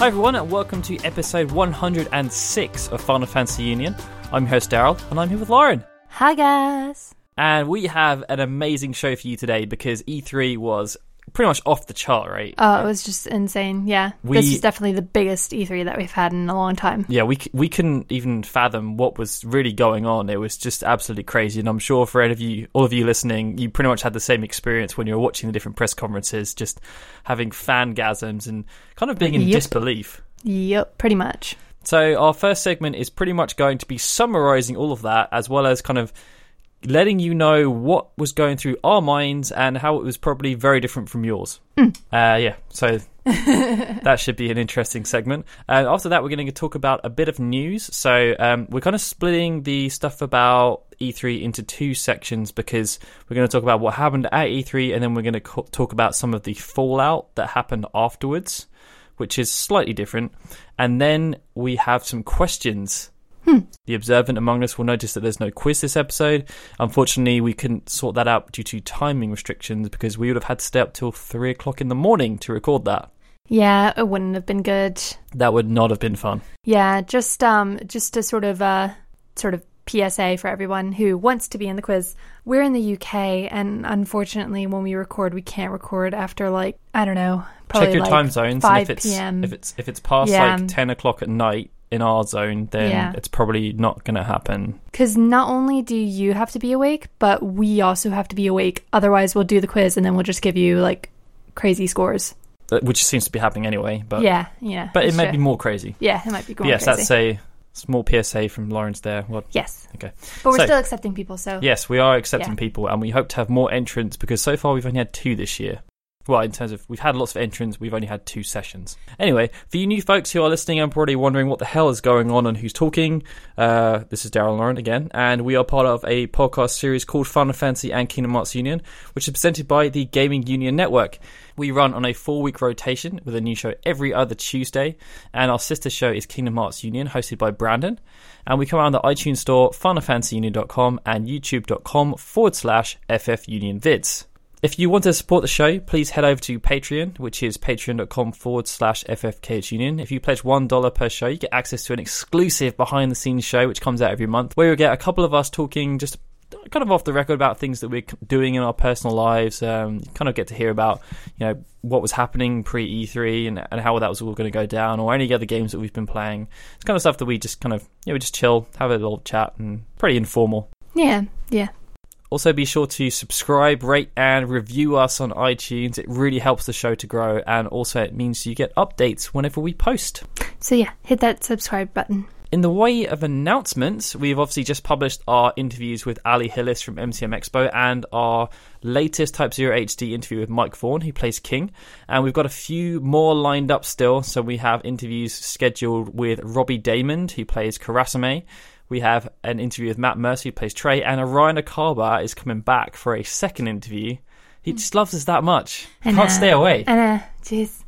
Hi everyone, and welcome to episode 106 of Final Fantasy Union. I'm your host Daryl, and I'm here with Lauren. Hi guys. And we have an amazing show for you today because E3 was pretty much off the chart, right? Oh, it was just insane. Yeah, We- this is definitely the biggest E3 that we've had in a long time. yeah, we we couldn't even fathom what was really going on. It was just absolutely crazy, and I'm sure for any of you, all of you listening, you pretty much had the same experience when you were watching the different press conferences, just having fangasms and kind of being in Yep. disbelief. Yep, pretty much. So our first segment is pretty much going to be summarizing all of that, as well as kind of letting you know what was going through our minds and how it was probably very different from yours. Uh, yeah, so that should be an interesting segment. And after that, we're going to talk about a bit of news. So um, we're kind of splitting the stuff about E3 into two sections because we're going to talk about what happened at E3, and then we're going to co- talk about some of the fallout that happened afterwards, which is slightly different. And then we have some questions. The observant among us will notice that there's no quiz this episode. Unfortunately, we couldn't sort that out due to timing restrictions because we would have had to stay up till three o'clock in the morning to record that. Yeah, it wouldn't have been good. That would not have been fun. Yeah, just um, just a sort of uh, sort of PSA for everyone who wants to be in the quiz. We're in the UK, and unfortunately, when we record, we can't record after like I don't know, probably Check your like time zones, and if it's p.m. if it's if it's past Yeah. like ten o'clock at night in our zone, then Yeah. it's probably not going to happen. Because not only do you have to be awake, but we also have to be awake. Otherwise, we'll do the quiz and then we'll just give you like crazy scores. uh, Which seems to be happening anyway, but yeah, yeah. but it might true. be more crazy. Yeah, it might be going yes, crazy. that's a small PSA from Lawrence there. What? yes, Okay. but we're So- still accepting people. So Yes, we are accepting Yeah. people, and we hope to have more entrants because so far we've only had two this year. Well, in terms of we've had lots of entrants, we've only had two sessions. Anyway, for you new folks who are listening and probably wondering what the hell is going on and who's talking, uh, this is Daryl Lauren again, and we are part of a podcast series called Final Fantasy and Kingdom Hearts Union, which is presented by the Gaming Union Network. We run on a four week rotation with a new show every other Tuesday, and our sister show is Kingdom Hearts Union, hosted by Brandon. And we come out on the iTunes Store, FinalFantasyUnion.com, and YouTube.com forward slash FFUnionVids. If you want to support the show, please head over to Patreon, which is patreon.com forward slash FFKHUnion. If you pledge $1 per show, you get access to an exclusive behind the scenes show, which comes out every month, where you'll get a couple of us talking just kind of off the record about things that we're doing in our personal lives. Um, kind of get to hear about, you know, what was happening pre E3 and, and how that was all going to go down, or any other games that we've been playing. It's kind of stuff that we just kind of, you know, we just chill, have a little chat, and pretty informal. yeah, yeah, Also, be sure to subscribe, rate, and review us on iTunes. It really helps the show to grow, and also it means you get updates whenever we post. so yeah, hit that subscribe button. In the way of announcements, we've obviously just published our interviews with Ali Hillis from MCM Expo and our latest Type 0 HD interview with Mike Vaughan, who plays King. And we've got a few more lined up still. So we have interviews scheduled with Robbie Daymond, who plays Kurasame. We have an interview with Matt Mercer, who plays Trey. And Orion Acaba is coming back for a second interview. He just loves us that much. I Can't know. stay away. I know, jeez.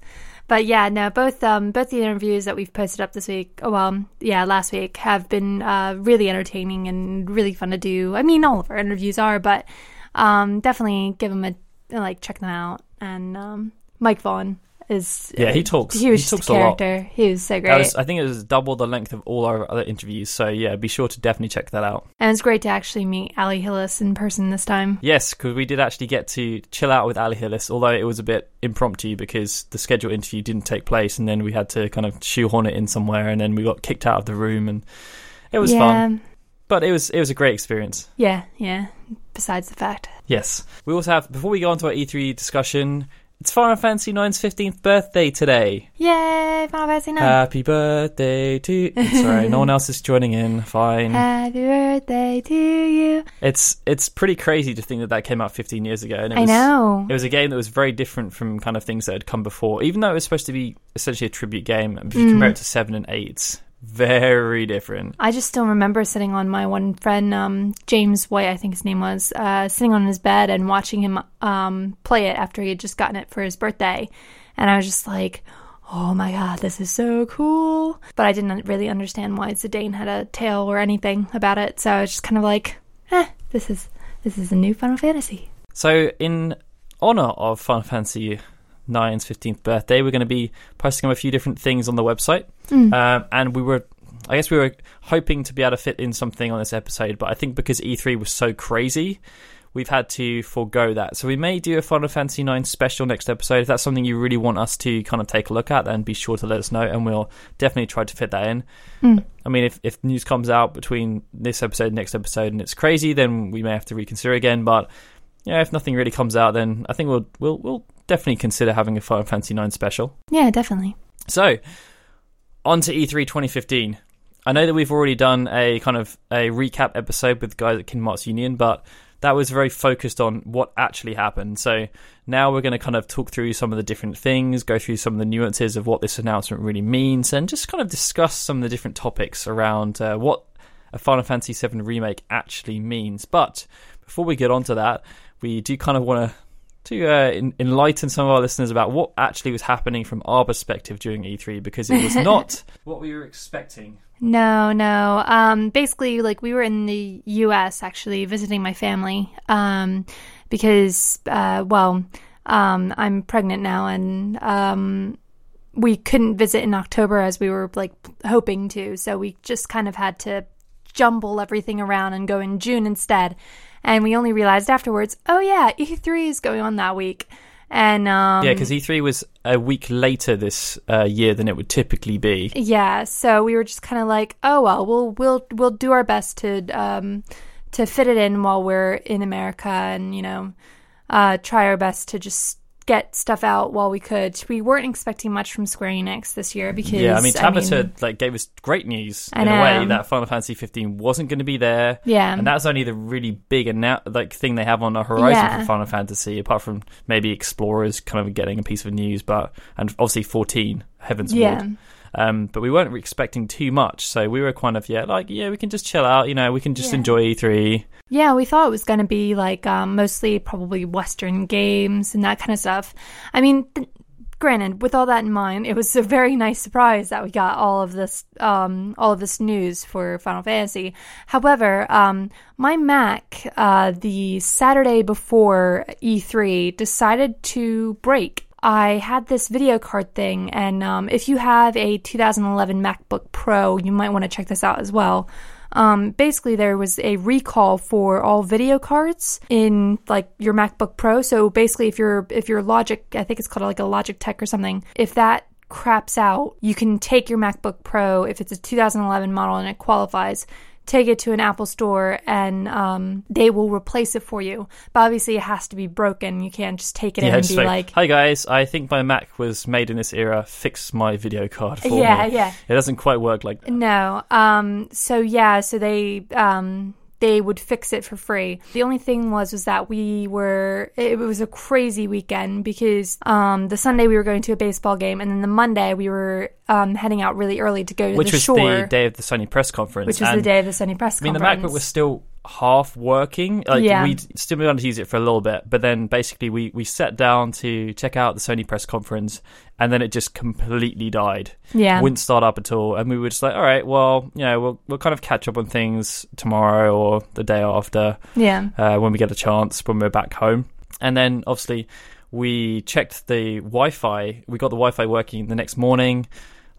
But yeah, no, both um both the interviews that we've posted up this week, oh well, yeah, last week have been uh really entertaining and really fun to do. I mean, all of our interviews are, but um definitely give them a like check them out. And um Mike Vaughn is Yeah, he um, talks- He was he talks a a lot. He was so great, was, I think it was double the length of all our other interviews. So yeah, be sure to definitely check that out. and it's great to actually meet Ali Hillis in person this time. Yes, because we did actually get to chill out with Ali Hillis, although it was a bit impromptu because the scheduled interview didn't take place, and then we had to kind of shoehorn it in somewhere, and then we got kicked out of the room, and it was yeah, fun. But it was it was a great experience. yeah, yeah. Besides the fact, Yes. We also have before we go on to our E3 discussion, it's Final Fantasy IX's fifteenth birthday today. yay, Final Fantasy. Happy birthday to sorry, no one else is joining in. Fine. Happy birthday to you. It's it's pretty crazy to think that that came out 15 years ago. And it I was, know. It was a game that was very different from kind of things that had come before. Even though it was supposed to be essentially a tribute game, if you Mm. compare it to seven and eight, it's very different. I just still remember sitting on my one friend, um, James White, I think his name was, uh, sitting on his bed and watching him um, play it after he had just gotten it for his birthday. And I was just like, oh my god, this is so cool. But I didn't really understand why Zidane had a tail or anything about it. So I was just kind of like, eh, this is this is a new Final Fantasy. So, in honor of Final Fantasy Nine's 15th birthday. We're going to be posting a few different things on the website. Um, and we were, I guess we were hoping to be able to fit in something on this episode, but I think because E3 was so crazy, we've had to forego that. So we may do a Final Fantasy 9 special next episode. If that's something you really want us to kind of take a look at, then be sure to let us know and we'll definitely try to fit that in. I mean, if, if news comes out between this episode and next episode and it's crazy, then we may have to reconsider again. But yeah, if nothing really comes out, then I think we'll we'll we'll definitely consider having a Final Fantasy 9 special. Yeah, definitely. So, on to E E3 2015. I know that we've already done a kind of a recap episode with the guys at Kingdom Hearts Union, but that was very focused on what actually happened. So now we're going to kind of talk through some of the different things, go through some of the nuances of what this announcement really means, and just kind of discuss some of the different topics around uh, what a Final Fantasy VII remake actually means. But before we get on to that, we do kind of want to to uh, en- enlighten some of our listeners about what actually was happening from our perspective during E3 because it was not what we were expecting. No, no. Um, basically, like we were in the U.S. actually visiting my family um, because, uh, well, um, I'm pregnant now, and um, we couldn't visit in October as we were like hoping to. So we just kind of had to jumble everything around and go in June instead. And we only realized afterwards, oh yeah, E3 is going on that week. And um, Yeah, because E3 was a week later this uh, year than it would typically be. Yeah, so we were just kind of like, oh well, we'll we'll we'll do our best to um to fit it in while we're in America, and you know, uh, try our best to just get stuff out while we could. We weren't expecting much from Square Enix this year because Yeah, I mean, Tabata mean, like gave us great news I in a way that Final Fantasy 15 wasn't going to be there. Yeah. and that's only the really big annou- like thing they have on the horizon Yeah. for Final Fantasy, apart from maybe Explorers kind of getting a piece of news, but and obviously 14 Heaven's Yeah. Ward. Um, but we weren't expecting too much, so we were kind of yeah, like yeah, we can just chill out, you know, we can just Yeah. enjoy E E3. Yeah, we thought it was going to be like um, mostly probably Western games and that kind of stuff. I mean, th- granted, with all that in mind, it was a very nice surprise that we got all of this, um, all of this news for Final Fantasy. However, um, my Mac, uh, the Saturday before E3, decided to break. I had this video card thing, and um, if you have a 2011 MacBook Pro, you might want to check this out as well. Um, basically, there was a recall for all video cards in like your MacBook Pro. So basically, if your if your Logic, I think it's called like a Logic Tech or something, if that craps out, you can take your MacBook Pro if it's a 2011 model and it qualifies. Take it to an Apple store and um, they will replace it for you. But obviously, it has to be broken. You can't just take it in and be like, like, hi guys, I think my Mac was made in this era. Fix my video card for yeah, me. Yeah, yeah. It doesn't quite work like that. No. Um. So yeah. So they um they would fix it for free. The only thing was was that we were it was a crazy weekend because um the Sunday we were going to a baseball game and then the Monday we were um heading out really early to go to Which the was shore, the day of the Sony press conference. which was the day of the Sony press Conference. I mean, the. MacBook was still half working. Like Yeah. we still wanted to use it for a little bit, but then basically we we sat down to check out the Sony press conference, and then it just completely died. yeah. Wouldn't start up at all, and we were just like, all right, well, you know, we'll we'll kind of catch up on things tomorrow or the day after yeah. uh, when we get a chance when we're back home. And then obviously we checked the Wi-Fi. We got the Wi-Fi working the next morning.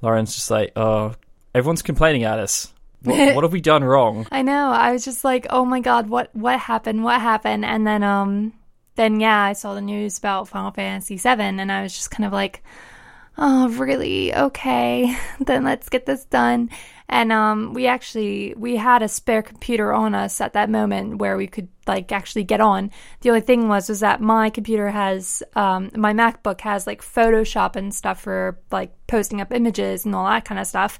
Lauren's just like, oh, everyone's complaining at us. What, what have we done wrong? I know. I was just like, "Oh my god, what what happened? What happened?" And then um then yeah, I saw the news about Final Fantasy 7 and I was just kind of like, "Oh, really? Okay. then let's get this done." And um we actually we had a spare computer on us at that moment where we could like actually get on. The only thing was was that my computer has um my MacBook has like Photoshop and stuff for like posting up images and all that kind of stuff.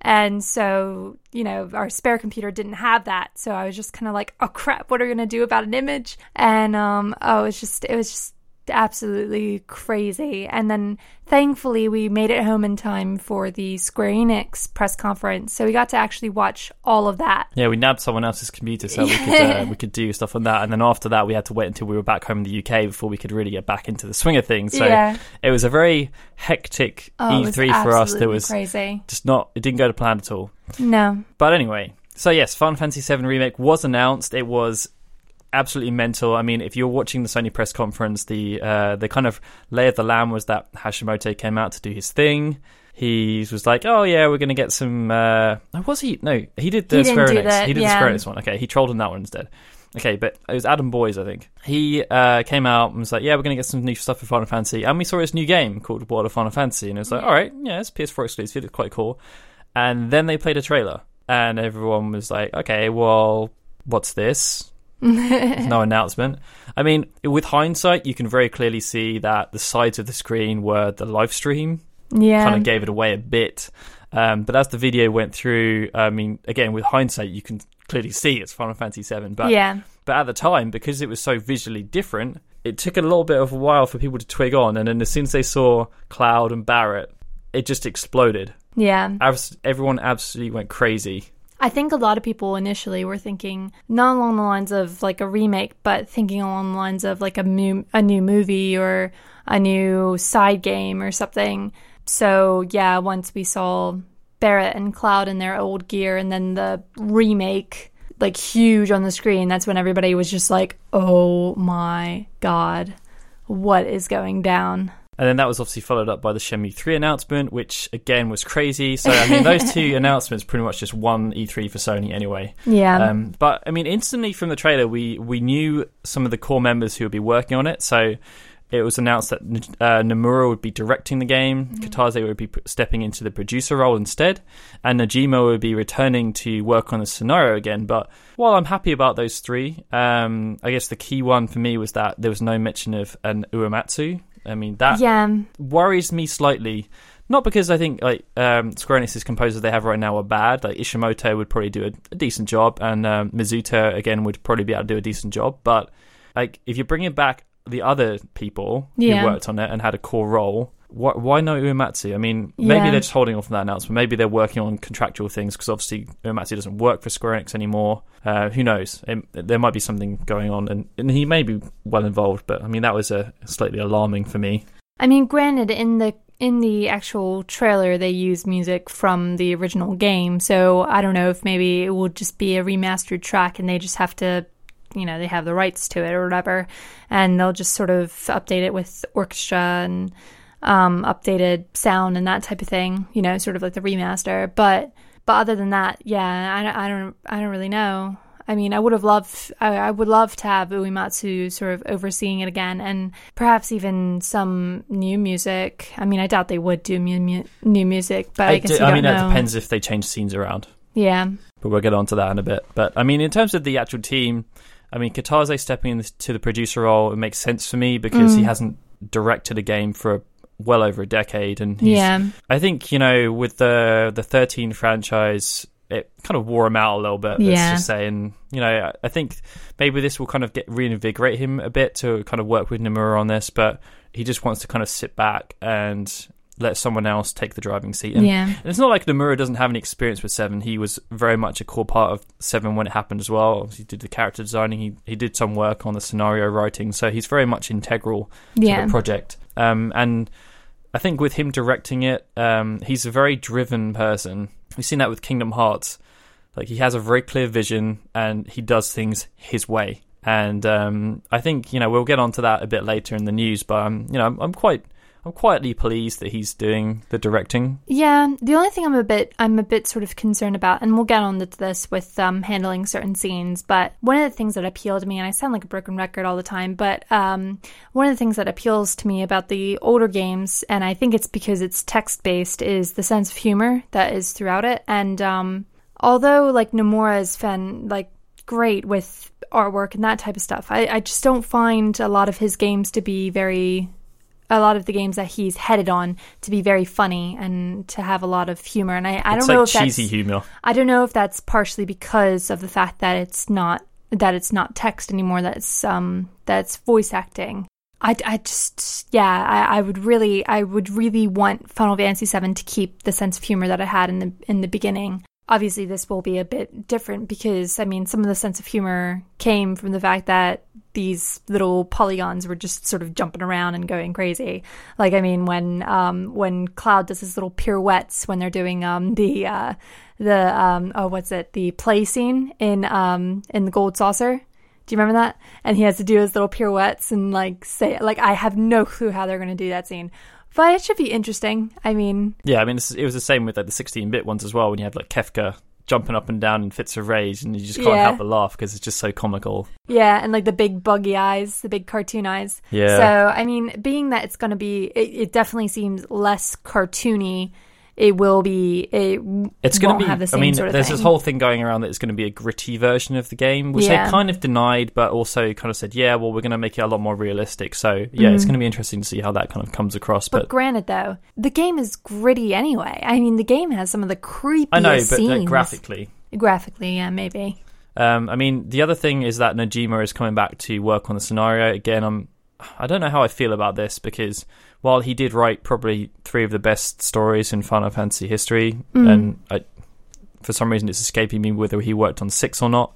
And so, you know, our spare computer didn't have that. So I was just kind of like, oh crap, what are we going to do about an image? And, um, oh, it's just, it was just absolutely crazy. And then thankfully we made it home in time for the Square Enix press conference. So we got to actually watch all of that. Yeah, we nabbed someone else's computer so we could uh, we could do stuff on that, and then after that we had to wait until we were back home in the UK before we could really get back into the swing of things. So Yeah. it was a very hectic Oh, E3 for us. There was crazy. just not it didn't go to plan at all. No. But anyway, so yes, Final Fantasy VII remake was announced. It was absolutely mental. I mean, if you're watching the Sony press conference, the uh, the kind of lay of the land was that Hashimoto came out to do his thing. He was like, "Oh yeah, we're going to get some." Uh, was he? No, he did the He Enix. he did yeah. the Square one. Okay, he trolled on that one instead. Okay, but it was Adam Boyes, I think. He uh, came out and was like, "Yeah, we're going to get some new stuff for Final Fantasy," and we saw his new game called World of Final Fantasy, and it was like, "All right, yeah, it's PS4 exclusive. It's quite cool." And then they played a trailer, and everyone was like, "Okay, well, what's this?" No announcement. I mean, with hindsight, you can very clearly see that the sides of the screen were the live stream, Yeah. kind of gave it away a bit. Um, but as the video went through, I mean, again, with hindsight, you can clearly see it's Final Fantasy VII. But yeah. but at the time, because it was so visually different, it took a little bit of a while for people to twig on. And then as soon as they saw Cloud and Barret, it just exploded. Yeah. Abs- everyone absolutely went crazy. I think a lot of people initially were thinking not along the lines of like a remake, but thinking along the lines of like a new a new movie or a new side game or something. So yeah, once we saw Barret and Cloud in their old gear, and then the remake like huge on the screen, that's when everybody was just like, "Oh my god, what is going down?" And then that was obviously followed up by the Shenmue 3 announcement, which again was crazy. So, I mean, those two announcements pretty much just won E3 for Sony anyway. Yeah, Um, but, I mean, instantly from the trailer, we, we knew some of the core members who would be working on it. So, it was announced that uh, Nomura would be directing the game, Kitase would be p- stepping into the producer role instead, and Nojima would be returning to work on the scenario again. But while I'm happy about those three, um, I guess the key one for me was that there was no mention of an Uematsu. I mean, that yeah, worries me slightly. Not because I think like um, Square Enix's composers they have right now are bad. Like Ishimoto would probably do a, a decent job, and um, Mizuta again would probably be able to do a decent job. But like if you're bringing back the other people Yeah. who worked on it and had a core role, why, why no Uematsu? I mean, maybe Yeah. they're just holding off on that announcement. Maybe they're working on contractual things because obviously Uematsu doesn't work for Square Enix anymore. Uh, who knows? It, there might be something going on, and, and he may be well involved. But I mean, that was a slightly alarming for me. I mean, granted, in the in the actual trailer, they use music from the original game, so I don't know if maybe it will just be a remastered track, and they just have to, you know, they have the rights to it or whatever, and they'll just sort of update it with orchestra and um, updated sound and that type of thing, you know, sort of like the remaster. But but other than that, yeah, I, don't- I don't I don't really know. I mean, I would have loved, I, I would love to have Uematsu sort of overseeing it again, and perhaps even some new music. I mean, I doubt they would do mu- mu- new music, but I, guess do- you I mean, know. that depends if they change scenes around. Yeah, But we'll get on to that in a bit. But I mean, in terms of the actual team, I mean, Kitase stepping into the producer role, it makes sense for me because Mm. he hasn't directed a game for well over a decade, and he's, yeah, I think you know with the the thirteen franchise, it kind of wore him out a little bit. Let's Yeah. just say, and you know, I think maybe this will kind of get reinvigorate him a bit to kind of work with Nomura on this, but he just wants to kind of sit back and let someone else take the driving seat. And yeah, and it's not like Nomura doesn't have any experience with Seven. He was very much a core part of Seven when it happened as well. He did the character designing. He he did some work on the scenario writing. So he's very much integral to yeah, the project. Um, and I think with him directing it, um, he's a very driven person. We've seen that with Kingdom Hearts. Like he has a very clear vision and he does things his way. And um, I think you know we'll get onto that a bit later in the news. But you know I'm, I'm quite I'm quietly pleased that he's doing the directing. yeah. The only thing I'm a bit, I'm a bit sort of concerned about, and we'll get on to this with um, handling certain scenes. But one of the things that appealed to me, and I sound like a broken record all the time, but um, one of the things that appeals to me about the older games, and I think it's because it's text based, is the sense of humor that is throughout it. And um, although like Nomura is fan like great with artwork and that type of stuff, I, I just don't find a lot of his games to be very a lot of the games that he's headed on to be very funny and to have a lot of humor. And I, I it's don't know if cheesy that's humor. I don't know if that's partially because of the fact that it's not that it's not text anymore. That's um that's voice acting. I, I just yeah I, I would really I would really want Final Fantasy VII to keep the sense of humor that I had in the in the beginning. Obviously, this will be a bit different because I mean some of the sense of humor came from the fact that these little polygons were just sort of jumping around and going crazy. Like I mean when um when Cloud does his little pirouettes when they're doing um the uh the um oh what's it the play scene in um in the gold saucer Do you remember that? And he has to do his little pirouettes and like say like I have no clue how they're going to do that scene. But it should be interesting. I mean, Yeah, I mean, it was the same with like the 16-bit ones as well. When you had like Kefka jumping up and down in fits of rage, and you just can't Yeah. help but laugh because it's just so comical. yeah, and like the big buggy eyes, the big cartoon eyes. Yeah. So, I mean, being that it's going to be it, it definitely seems less cartoony. It will be it It's going to be. have the I mean, sort of there's thing. this whole thing going around that it's going to be a gritty version of the game, which Yeah. they kind of denied, but also kind of said, yeah, well, we're going to make it a lot more realistic. So yeah, it's going to be interesting to see how that kind of comes across. But But, granted, though, the game is gritty anyway. I mean, the game has some of the creepiest I know, but scenes. like, graphically. Graphically, yeah, maybe. Um, I mean, the other thing is that Nojima is coming back to work on the scenario again. I'm, I don't know how I feel about this because while he did write probably three of the best stories in Final Fantasy history, Mm. and I, for some reason it's escaping me whether he worked on six or not,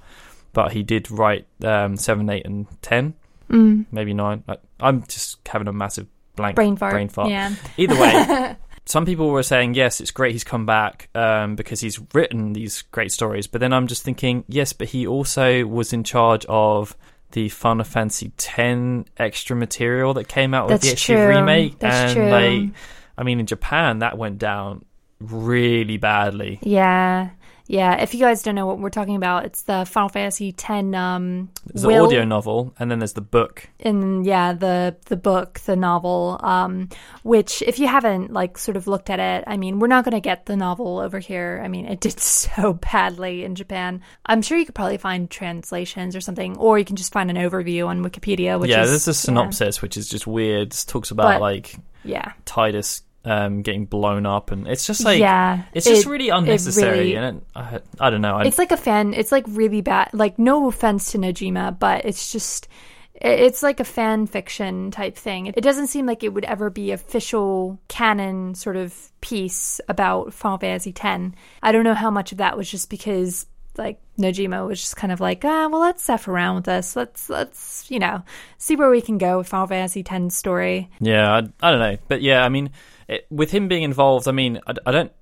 but he did write um, seven, eight, and ten, Mm. maybe nine. I, I'm just having a massive blank Brain fart. Brain fart. Yeah. Either way, some people were saying yes, it's great he's come back um, because he's written these great stories. But then I'm just thinking, yes, but he also was in charge of the Final Fantasy X extra material that came out with That's the extra true. remake, That's and true. like, I mean, in Japan that went down really badly. Yeah. Yeah. If you guys don't know what we're talking about, it's the Final Fantasy X um There's the will- audio novel, and then there's the book. in yeah, the the book, the novel, um, which if you haven't like sort of looked at it, I mean, we're not gonna get the novel over here. I mean, it did so badly in Japan. I'm sure you could probably find translations or something, or you can just find an overview on Wikipedia, which yeah, is there's a yeah. synopsis which is just weird. It talks about But- like Yeah. Tidus um, getting blown up, and it's just like yeah. It's just It- really unnecessary, really- and it, I, I don't know. I, it's like a fan it's like really bad like no offense to Nojima but it's just it- it's like a fan fiction type thing it doesn't seem like it would ever be official canon sort of piece about Final Fantasy X I don't know how much of that was just because like Nojima was just kind of like ah well let's f around with this let's let's you know see where we can go with Final Fantasy X story yeah, I, I don't know, but yeah, I mean, it, with him being involved, I mean, I, I don't.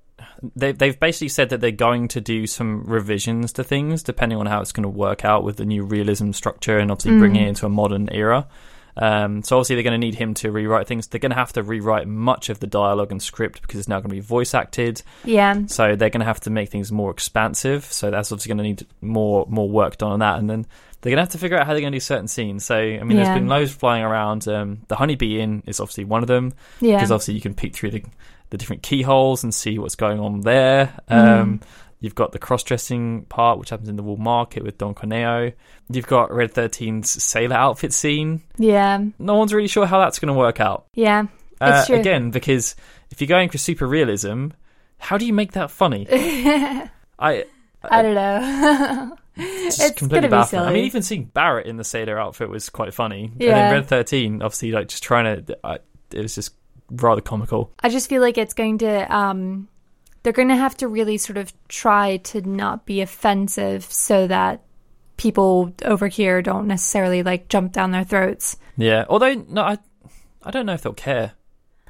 They, they've basically said that they're going to do some revisions to things depending on how it's going to work out with the new realism structure and obviously bringing it into a modern era. Um, so obviously they're going to need him to rewrite things. They're going to have to rewrite much of the dialogue and script because it's now going to be voice acted. yeah So they're going to have to make things more expansive. So that's obviously going to need more more work done on that. And then they're going to have to figure out how they're going to do certain scenes. So I mean, Yeah. there's been loads flying around. Um, the Honeybee Inn is obviously one of them yeah because obviously you can peek through the the different keyholes and see what's going on there. Mm. Um, You've got the cross-dressing part, which happens in the Wall Market with Don Corneo. You've got Red 13's sailor outfit scene. yeah No one's really sure how that's going to work out. yeah Uh, true. again, because if you're going for super realism, how do you make that funny? I I don't know it's, It's completely baffling. I mean, even seeing Barret in the sailor outfit was quite funny. And Yeah. then Red Thirteen, obviously, like just trying to, I, it was just rather comical. I just feel like it's going to um they're going to have to really sort of try to not be offensive so that people over here don't necessarily like jump down their throats. Yeah, although no, I, I don't know if they'll care.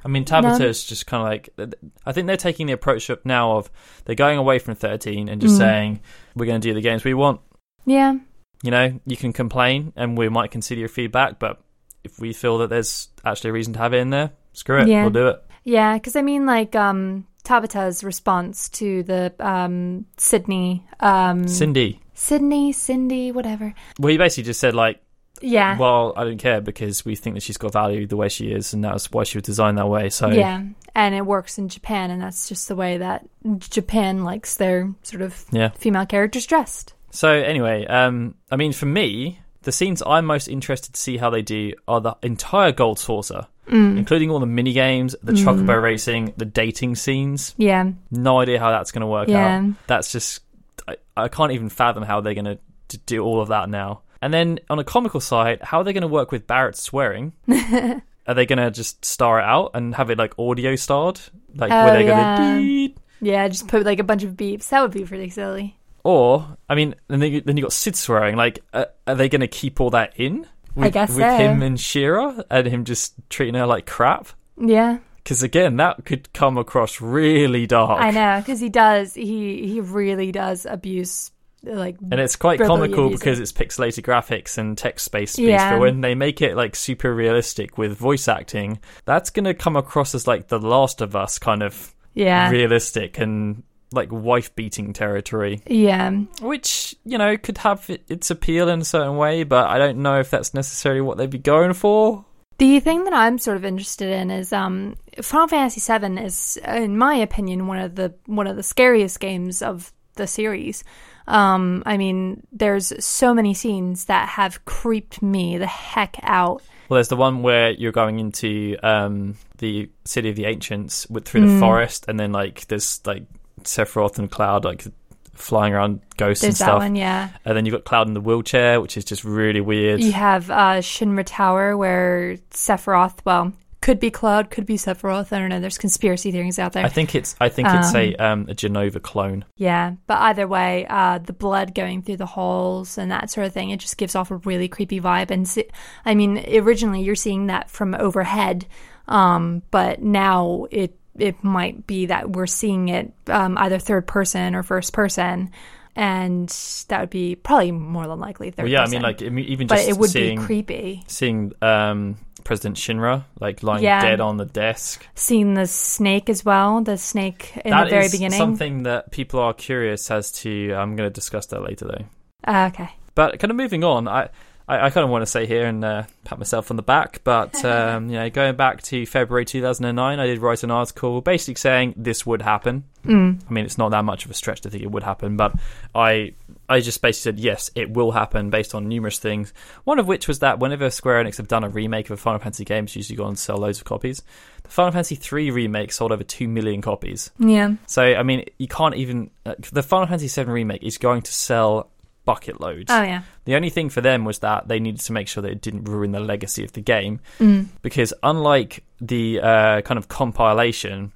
I mean, Tabata No. is just kind of like. I think they're taking the approach up now of they're going away from thirteen and just Mm. saying we're going to do the games we want. Yeah. You know, you can complain and we might consider your feedback, but if we feel that there's actually a reason to have it in there, screw it, Yeah. we'll do it. Yeah, cuz I mean like um Tabata's response to the um Sydney um Cindy, Sydney, Cindy, whatever. well, he basically just said like, Yeah. well, I don't care because we think that she's got value the way she is, and that's why she was designed that way. So yeah, and it works in Japan, and that's just the way that Japan likes their sort of yeah. female characters dressed. So anyway, um, I mean, for me, the scenes I'm most interested to see how they do are the entire Gold Saucer, Mm. including all the mini games, the chocobo racing, the dating scenes. Yeah, No idea how that's going to work Yeah. out. That's just I, I can't even fathom how they're going to do all of that now. And then on a comical side, how are they going to work with Barret swearing? are they going to just star it out and have it like audio starred, like Oh, where they yeah. go the yeah. Just put like a bunch of beeps. That would be pretty silly. Or, I mean, then, they, then you got Cid swearing. Like, uh, are they going to keep all that in? With, I guess with so. him and Shera and him just treating her like crap. Yeah, Because again, that could come across really dark. I know because he does. He he really does abuse like And it's quite comical because it's pixelated graphics and text based speech. Yeah. But when they make it like super realistic with voice acting, that's going to come across as like the Last of Us kind of yeah, realistic and like wife beating territory, yeah. which, you know, could have its appeal in a certain way, but I don't know if that's necessarily what they'd be going for. The thing that I'm sort of interested in is um, Final Fantasy VII is, in my opinion, one of the one of the scariest games of the series. Um, I mean, there's so many scenes that have creeped me the heck out. Well, there's the one where you're going into um, the city of the ancients with through the Mm. forest, and then like there's like Sephiroth and Cloud like flying around ghosts and There's that stuff. one, yeah. And then you've got Cloud in the wheelchair, which is just really weird. You have uh, Shinra Tower where Sephiroth, well, could be Cloud, could be Sephiroth. I don't know. There's conspiracy theories out there. I think it's I think it's a um, a Jenova clone. Yeah, but either way, uh, the blood going through the holes and that sort of thing, it just gives off a really creepy vibe. And se- I mean, originally you're seeing that from overhead, um, but now it it might be that we're seeing it um, either third person or first person, and that would be probably more than likely third Well, yeah, I mean, like even but it would seeing be creepy. seeing um, President Shinra like lying Yeah. dead on the desk. Seeing the snake as well, the snake in That the very is beginning. something that people are curious as to. I'm going to discuss that later, though. Uh, okay. But kind of moving on, I, I, I kind of want to say here and uh, pat myself on the back, but um, you know, going back to February 2009, I did write an article basically saying this would happen. Mm. I mean, it's not that much of a stretch to think it would happen, but I I just basically said yes, it will happen based on numerous things. One of which was that whenever Square Enix have done a remake of a Final Fantasy game, it's usually gone and sell loads of copies. The Final Fantasy 3 remake sold over two million copies. Yeah. So I mean, you can't even uh, the Final Fantasy 7 remake is going to sell bucket loads. Oh yeah. The only thing for them was that they needed to make sure that it didn't ruin the legacy of the game, Mm. because unlike the uh, kind of compilation,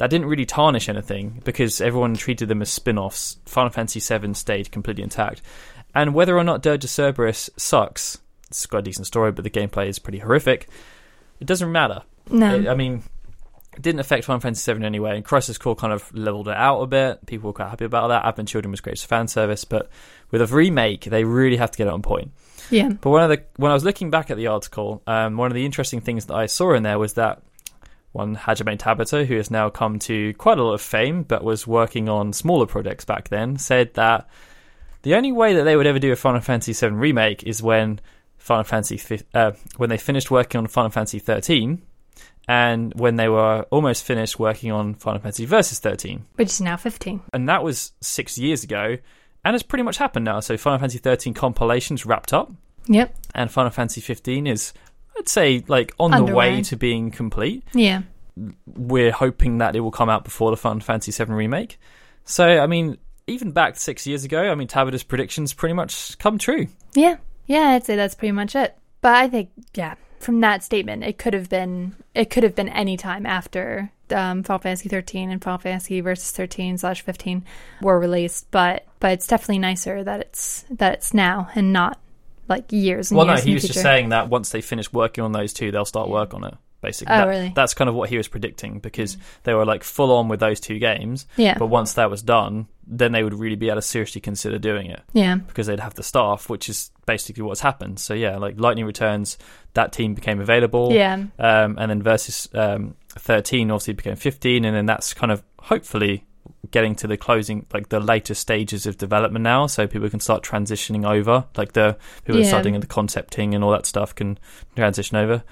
that didn't really tarnish anything because everyone treated them as spin-offs. Final Fantasy VII stayed completely intact, and whether or not Dirge of Cerberus sucks, it's got a decent story, but the gameplay is pretty horrific. It doesn't matter. No. It- I mean, it didn't affect Final Fantasy VII anyway, and Crisis Core kind of leveled it out a bit. People were quite happy about that. Advent Children was great as fan service, but with a remake, they really have to get it on point. yeah. But one of the when I was looking back at the article, um, one of the interesting things that I saw in there was that one Hajime Tabata, who has now come to quite a lot of fame, but was working on smaller projects back then, said that the only way that they would ever do a Final Fantasy VII remake is when Final Fantasy uh, when they finished working on Final Fantasy 13, and when they were almost finished working on Final Fantasy Versus 13 Which is now 15. and that was six years ago, and it's pretty much happened now. So Final Fantasy 13 compilations wrapped up, Yep. and Final Fantasy 15 is, I'd say, like on the way to being complete. Yeah. We're hoping that it will come out before the Final Fantasy 7 remake. So I mean, even back six years ago, I mean, Tabata's predictions pretty much come true. Yeah. Yeah, I'd say that's pretty much it. But I think, yeah, from that statement, it could have been it could have been any time after um, Final Fantasy 13 and Final Fantasy Versus 13 slash 15 were released. But but it's definitely nicer that it's that it's now and not like years and Well, no, years. in he was just saying that once they finish working on those two, they'll start work on it. Basically, Oh, That- really? That's kind of what he was predicting because they were like full on with those two games. Yeah. But once that was done, then they would really be able to seriously consider doing it Yeah. because they'd have the staff, which is basically what's happened. So yeah, like Lightning Returns, that team became available. Yeah. Um, and then versus um, 13 obviously became 15, and then that's kind of hopefully getting to the closing, like the later stages of development now, so people can start transitioning over. Like the people that Yeah. start the concepting and all that stuff can transition over.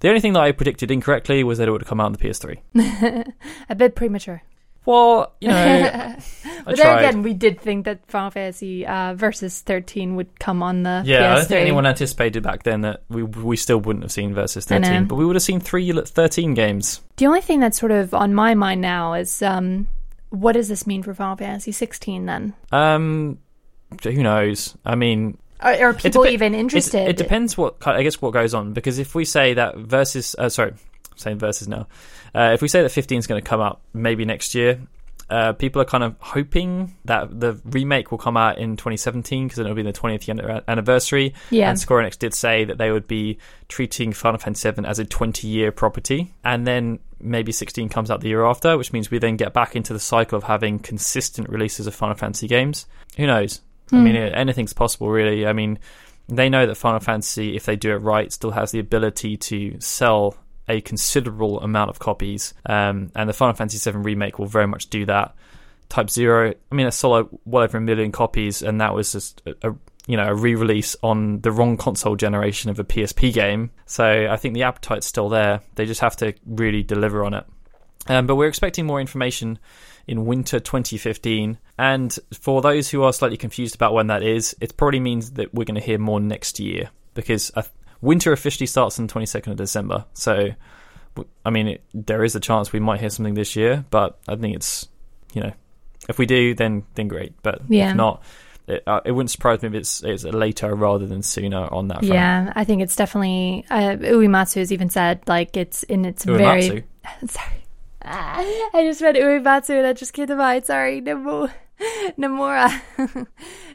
The only thing that I predicted incorrectly was that it would come out on the PS3. A bit premature. Well, you know, I But then again, we did think that Final Fantasy uh, Versus 13 would come on the Yeah, I PS3. don't think anyone anticipated back then that we we still wouldn't have seen versus 13, but we would have seen three 13 games. The only thing that's sort of on my mind now is um, what does this mean for Final Fantasy 16 then? Um, who knows? I mean, Are, are people depe- even interested? it depends what I guess what goes on because if we say that versus, uh, sorry, I'm saying versus now. Uh, if we say that 15 is going to come out maybe next year, uh, people are kind of hoping that the remake will come out in 2017 because it'll be the 20th anniversary. Yeah. And Square Enix did say that they would be treating Final Fantasy VII as a 20 year property. And then maybe 16 comes out the year after, which means we then get back into the cycle of having consistent releases of Final Fantasy games. Who knows? I mean, anything's possible, really. I mean, they know that Final Fantasy, if they do it right, still has the ability to sell a considerable amount of copies, um, and the Final Fantasy VII remake will very much do that. Type Zero, I mean, it sold well over a million copies, and that was just a, a you know a re-release on the wrong console generation of a PSP game. So I think the appetite's still there. They just have to really deliver on it. Um, but we're expecting more information in winter 2015. And for those who are slightly confused about when that is, it probably means that we're going to hear more next year because uh, winter officially starts on the 22nd of December. So, I mean, it, there is a chance we might hear something this year, but I think it's, you know, if we do, then then great. But Yeah. if not, it, uh, it wouldn't surprise me if it's, it's later rather than sooner on that front. Yeah, I think it's definitely. Uh, Uematsu has even said like it's in its very. Sorry, Ah, I just read Uematsu and I just came to mind. Sorry, Namo- Nomura,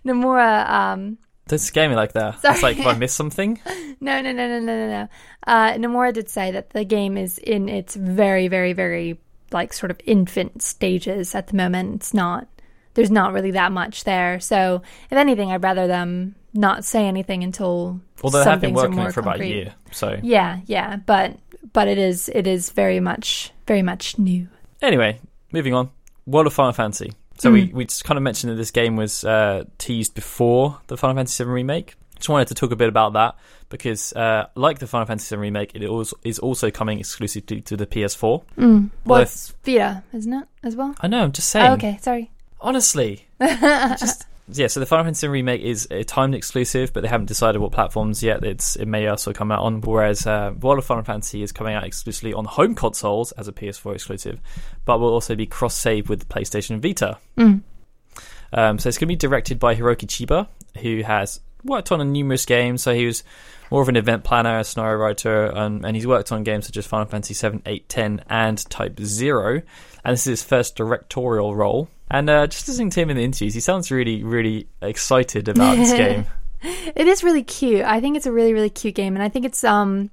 Nomura. Um, Don't scare me like that. Sorry. It's like if I miss something. no, no, no, no, no, no, no. Uh, Nomura did say that the game is in its very, very, very like sort of infant stages at the moment. It's not. There's not really that much there. So, if anything, I'd rather them not say anything until. Although they have been working on more it for about a year. So Yeah, yeah, but but it is it is very much very much new. Anyway, moving on. World of Final Fantasy. So Mm. we, we just kind of mentioned that this game was uh, teased before the Final Fantasy VII Remake. Just wanted to talk a bit about that because, uh, like the Final Fantasy VII Remake, it is is also coming exclusively to the PS4. Mm. Well, Well, it's Vita, isn't it, as well? I know, I'm just saying. Oh, okay, sorry. Honestly. just Yeah, so the Final Fantasy Remake is a timed exclusive, but they haven't decided what platforms yet. It's It may also come out on, whereas uh, World of Final Fantasy is coming out exclusively on home consoles as a PS4 exclusive, but will also be cross-save with PlayStation Vita. Mm. Um, so it's going to be directed by Hiroki Chiba, who has worked on a numerous games. So he was more of an event planner, a scenario writer, um, and he's worked on games such as Final Fantasy 7, 8, 10, and Type 0. And this is his first directorial role. And uh, just listening to him in the interviews, he sounds really, really excited about this game. It is really cute. I think it's a really really cute game, and I think it's um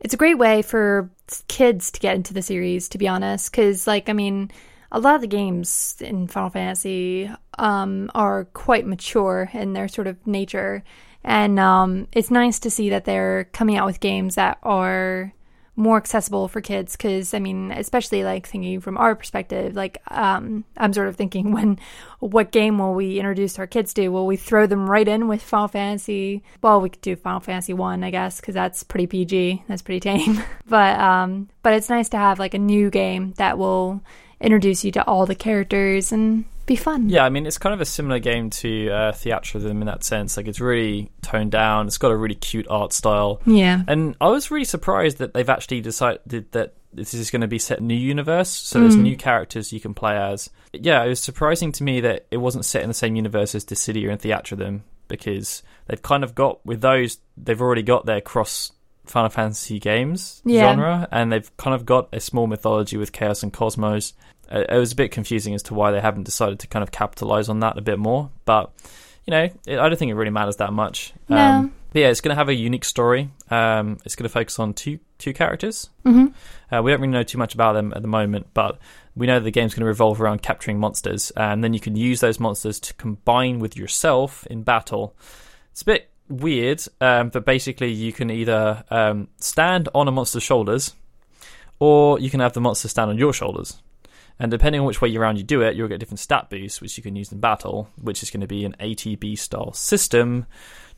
it's a great way for kids to get into the series. To be honest, because like I mean. A lot of the games in Final Fantasy um, are quite mature in their sort of nature, and um, it's nice to see that they're coming out with games that are more accessible for kids because i mean especially like thinking from our perspective like um i'm sort of thinking when what game will we introduce our kids to? Will we throw them right in with final fantasy? Well we could do final fantasy 1 i guess because that's pretty pg that's pretty tame. But um but it's nice to have like a new game that will introduce you to all the characters and be fun Yeah, I mean, it's kind of a similar game to uh, Theatrhythm in that sense. Like, it's really toned down, it's got a really cute art style. yeah And I was really surprised that they've actually decided that this is going to be set in a new universe. So there's new characters you can play as. Yeah, it was surprising to me that it wasn't set in the same universe as Dissidia and Theatrhythm because they've kind of got, with those, they've already got their cross Final Fantasy games Yeah. genre and they've kind of got a small mythology with Chaos and Cosmos. It was a bit confusing as to why they haven't decided to kind of capitalize on that a bit more. But, you know, it, I don't think it really matters that much. Um, but yeah, it's going to have a unique story. Um, it's going to focus on two two characters. hmm Uh, we don't really know too much about them at the moment, but we know the game's going to revolve around capturing monsters, and then you can use those monsters to combine with yourself in battle. It's a bit weird, um, but basically you can either um, stand on a monster's shoulders, or you can have the monster stand on your shoulders. And depending on which way around you do it, you'll get different stat boosts, which you can use in battle, which is going to be an ATB style system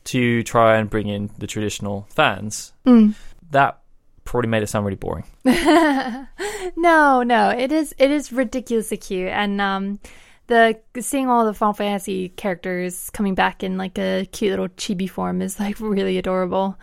to try and bring in the traditional fans. Mm. That probably made it sound really boring. no, no, it is it is ridiculously cute, and um, the seeing all the Final Fantasy characters coming back in like a cute little chibi form is like really adorable.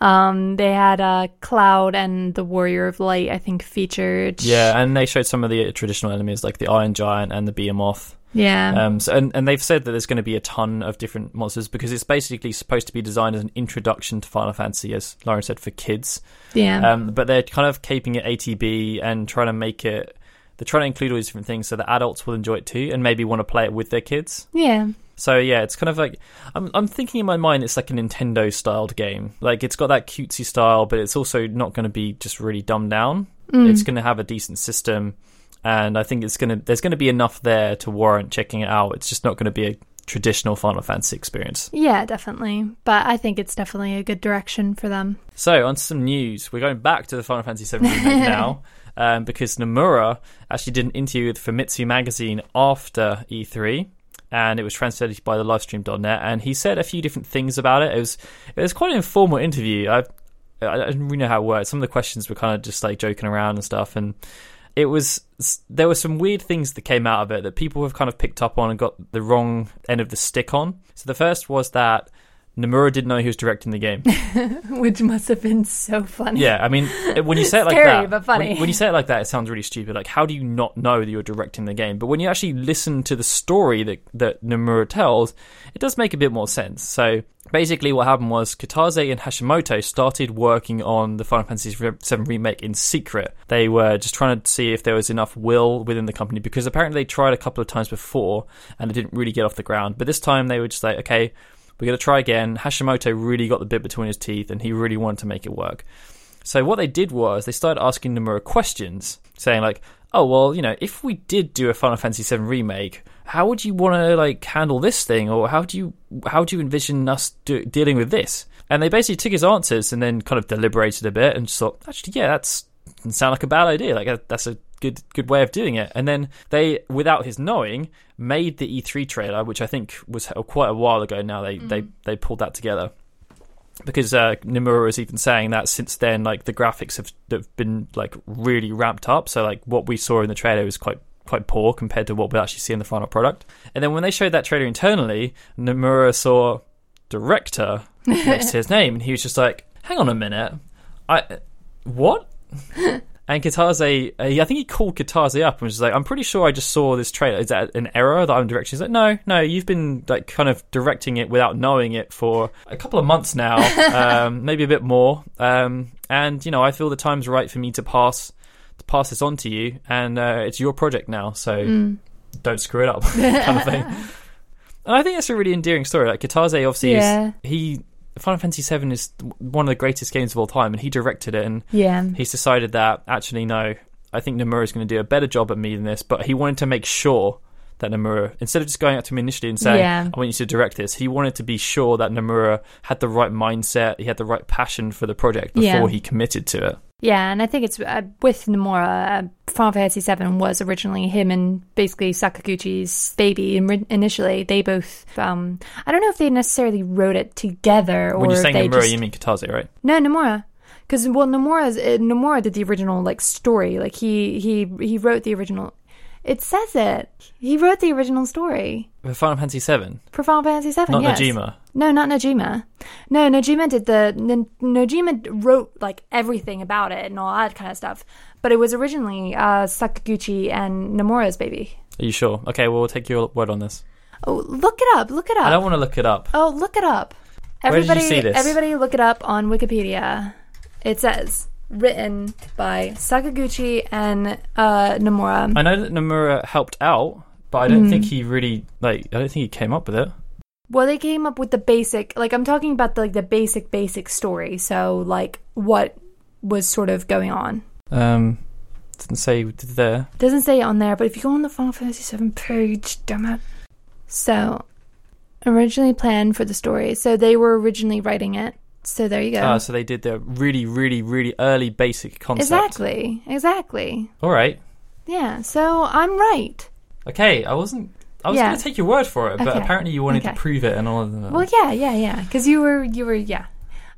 Um, they had uh, Cloud and the Warrior of Light, I think, featured. Yeah, and they showed some of the traditional enemies like the Iron Giant and the Behemoth. yeah, Um, so, and, and they've said that there's going to be a ton of different monsters because it's basically supposed to be designed as an introduction to Final Fantasy, as Lauren said, for kids. yeah, Um, but they're kind of keeping it ATB and trying to make it. They're trying to include all these different things so that adults will enjoy it too, and maybe want to play it with their kids. yeah, So yeah, it's kind of like I'm I'm thinking in my mind it's like a Nintendo styled game. Like it's got that cutesy style, but it's also not going to be just really dumbed down. Mm. It's going to have a decent system, and I think it's going to there's going to be enough there to warrant checking it out. It's just not going to be a traditional Final Fantasy experience. Yeah, definitely. But I think it's definitely a good direction for them. So, on to some news. We're going back to the Final Fantasy VII remake now. Um, because Nomura actually did an interview with Famitsu magazine after E3, and it was translated by the livestream.net, and he said a few different things about it. It was it was quite an informal interview. I I don't really know how it worked. Some of the questions were kind of just like joking around and stuff, and it was there were some weird things that came out of it that people have kind of picked up on and got the wrong end of the stick on. So the first was that Nomura didn't know he was directing the game. Which must have been so funny. Yeah, I mean, when you say it like Scary, that, but funny. When, when you say it like that, it sounds really stupid. Like, how do you not know that you're directing the game? But when you actually listen to the story that that Nomura tells, it does make a bit more sense. So basically, what happened was Kitase and Hashimoto started working on the Final Fantasy VII remake in secret. They were just trying to see if there was enough will within the company because apparently they tried a couple of times before and it didn't really get off the ground. But this time they were just like, okay we're going to try again. Hashimoto really got the bit between his teeth and he really wanted to make it work. So what they did was they started asking Nomura questions, saying like, "Oh well, you know, if we did do a Final Fantasy VII remake, how would you want to like handle this thing, or how do you how do you envision us do, dealing with this?" And they basically took his answers and then kind of deliberated a bit and just thought, "Actually, yeah, that's sound like a bad idea. Like that's a good good way of doing it." And then they, without his knowing, made the E3 trailer, which I think was quite a while ago. Now they they they pulled that together because uh, Nomura is even saying that since then, like the graphics have, have been like really ramped up. So like what we saw in the trailer was quite quite poor compared to what we actually see in the final product. And then when they showed that trailer internally, Nomura saw director next to his name, and he was just like, "Hang on a minute, I what?" And Kitase, uh, I think he called Kitase up and was just like, "I'm pretty sure I just saw this trailer. Is that an error that I'm directing?" He's like, "No, no, you've been like kind of directing it without knowing it for a couple of months now, um, maybe a bit more. Um, and you know, I feel the time's right for me to pass to pass this on to you, and uh, it's your project now, so don't screw it up, kind of thing." And I think that's a really endearing story. Like Kitase, obviously, Yeah. is, he Final Fantasy VII is one of the greatest games of all time, and he directed it, and Yeah. he's decided that actually no, I think Nomura is going to do a better job at me than this. But he wanted to make sure that Nomura, instead of just going up to him initially and saying, Yeah. "I want you to direct this," he wanted to be sure that Nomura had the right mindset, he had the right passion for the project before Yeah. he committed to it. Yeah, and I think it's uh, with Nomura. Uh, Final Fantasy VII was originally him and basically Sakaguchi's baby. And initially, they both. Um, I don't know if they necessarily wrote it together or when you're saying they Nomura, just you mean Kitase, right? no Nomura. Because well, Nomura's uh, Nomura did the original like story. Like he he he wrote the original. It says it. He wrote the original story For Final Fantasy VII, for Final Fantasy VII. not yes. Nojima. No, not Nojima. No, Nojima did the N- Nojima wrote like everything about it and all that kind of stuff. But it was originally uh, Sakaguchi and Nomura's baby. Are you sure? Okay, well, we'll take your word on this. Oh, look it up! Look it up! I don't want to look it up. Oh, look it up! Where did you Everybody, see this? everybody, look it up on Wikipedia. It says written by Sakaguchi and uh, Nomura. I know that Nomura helped out, but I don't think he really like. I don't think he came up with it. Well, they came up with the basic, like I'm talking about the, like the basic, basic story. So, like what was sort of going on. Um, didn't say there. Doesn't say it on there, but if you go on the Final Fantasy VII page, damn it. So, originally planned for the story. So they were originally writing it. So there you go. Ah, so they did the really, really, really early basic concept. exactly. Exactly. All right. Yeah. So I'm right. Okay, I wasn't. I was Yeah. going to take your word for it, but Okay. apparently you wanted Okay. to prove it and all of that. Well, yeah, yeah, yeah. Because you were, you were, yeah.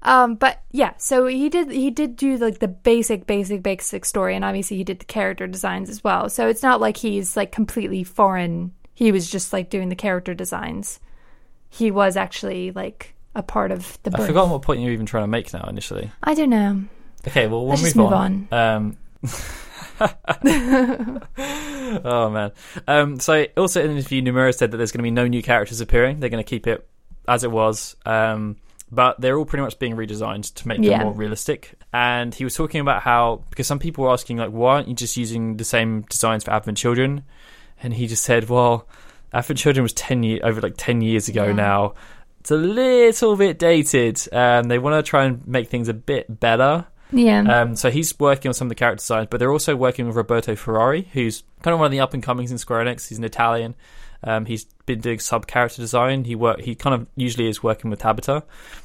Um, but yeah, so he did, he did do like the basic, basic, basic story, and obviously he did the character designs as well. So it's not like he's like completely foreign. He was just like doing the character designs. He was actually like a part of the. Book. I've birth. forgotten what point you were even trying to make now initially. I don't know. Okay, well, we'll move, move on. Um, oh man. Um, so also in the interview, Nomura said that there's going to be no new characters appearing. They're going to keep it as it was. Um, but they're all pretty much being redesigned to make Yeah. them more realistic. And he was talking about how because some people were asking like, why aren't you just using the same designs for Advent Children? And he just said, well, Advent Children was ten year over like ten years ago Yeah. now. It's a little bit dated. Um, they want to try and make things a bit better. Yeah. Um, so he's working on some of the character designs, but they're also working with Roberto Ferrari, who's kind of one of the up and comings in Square Enix. He's an Italian. Um, he's been doing sub character design. He work he kind of usually is working with Tabata,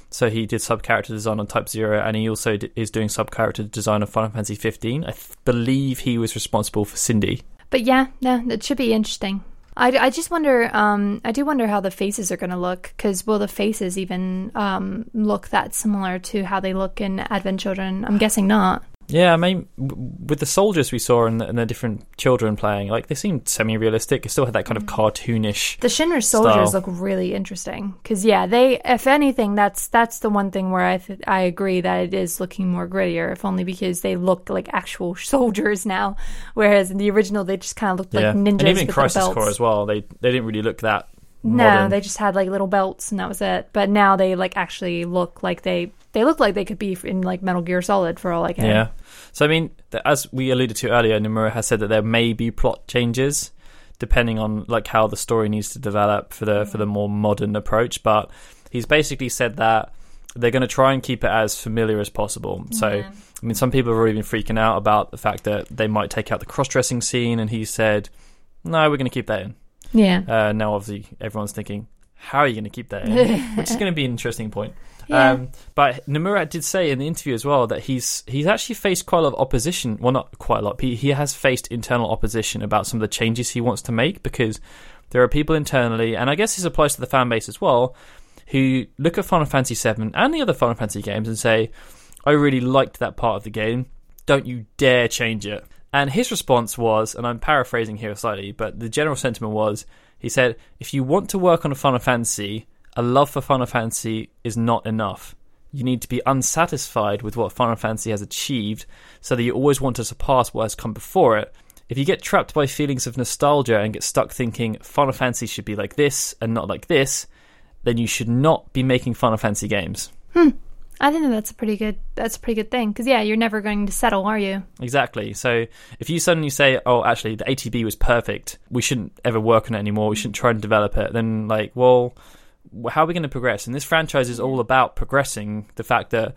so he did sub character design on Type Zero, and he also d- is doing sub character design on Final Fantasy 15. I th- believe he was responsible for Cindy. But yeah, no, it should be interesting. I, I just wonder, um, I do wonder how the faces are going to look, because will the faces even um, look that similar to how they look in Advent Children? I'm guessing not. Yeah, I mean, with the soldiers we saw and the, and the different children playing, like they seemed semi-realistic. It still had that kind of mm. cartoonish. The Shinra soldiers Style. look really interesting because yeah, they if anything that's that's the one thing where I th- I agree that it is looking more grittier, if only because they look like actual soldiers now, whereas in the original they just kind of looked like yeah, ninjas and even with Crisis. Core as well, they they didn't really look that. No, they just had like little belts and that was it. But now they like actually look like they they look like they could be in like Metal Gear Solid for all I care. Yeah. So I mean, as we alluded to earlier, Nomura has said that there may be plot changes depending on like how the story needs to develop for the for the more modern approach. But he's basically said that they're going to try and keep it as familiar as possible. So Yeah. I mean, some people have already been freaking out about the fact that they might take out the cross-dressing scene, and he said, "No, we're going to keep that in." Yeah. Uh, now, obviously, everyone's thinking, "How are you going to keep that in?" Which is going to be an interesting point. Yeah. Um, but Nomura did say in the interview as well that he's he's actually faced quite a lot of opposition. Well, not quite a lot. He, he has faced internal opposition about some of the changes he wants to make because there are people internally, and I guess this applies to the fan base as well, who look at Final Fantasy VII and the other Final Fantasy games and say, "I really liked that part of the game. Don't you dare change it." And his response was, and I'm paraphrasing here slightly, but the general sentiment was, he said, "If you want to work on a Final Fantasy." A love for Final Fantasy is not enough. You need to be unsatisfied with what Final Fantasy has achieved so that you always want to surpass what has come before it. If you get trapped by feelings of nostalgia and get stuck thinking Final Fantasy should be like this and not like this, then you should not be making Final Fantasy games. Hmm. I think that that's a pretty good that's a pretty good thing because yeah, you're never going to settle, are you? Exactly. So if you suddenly say, "Oh, actually, the ATB was perfect. We shouldn't ever work on it anymore. We shouldn't try and develop it," then like, well, how are we going to progress? And this franchise is all about progressing. The fact that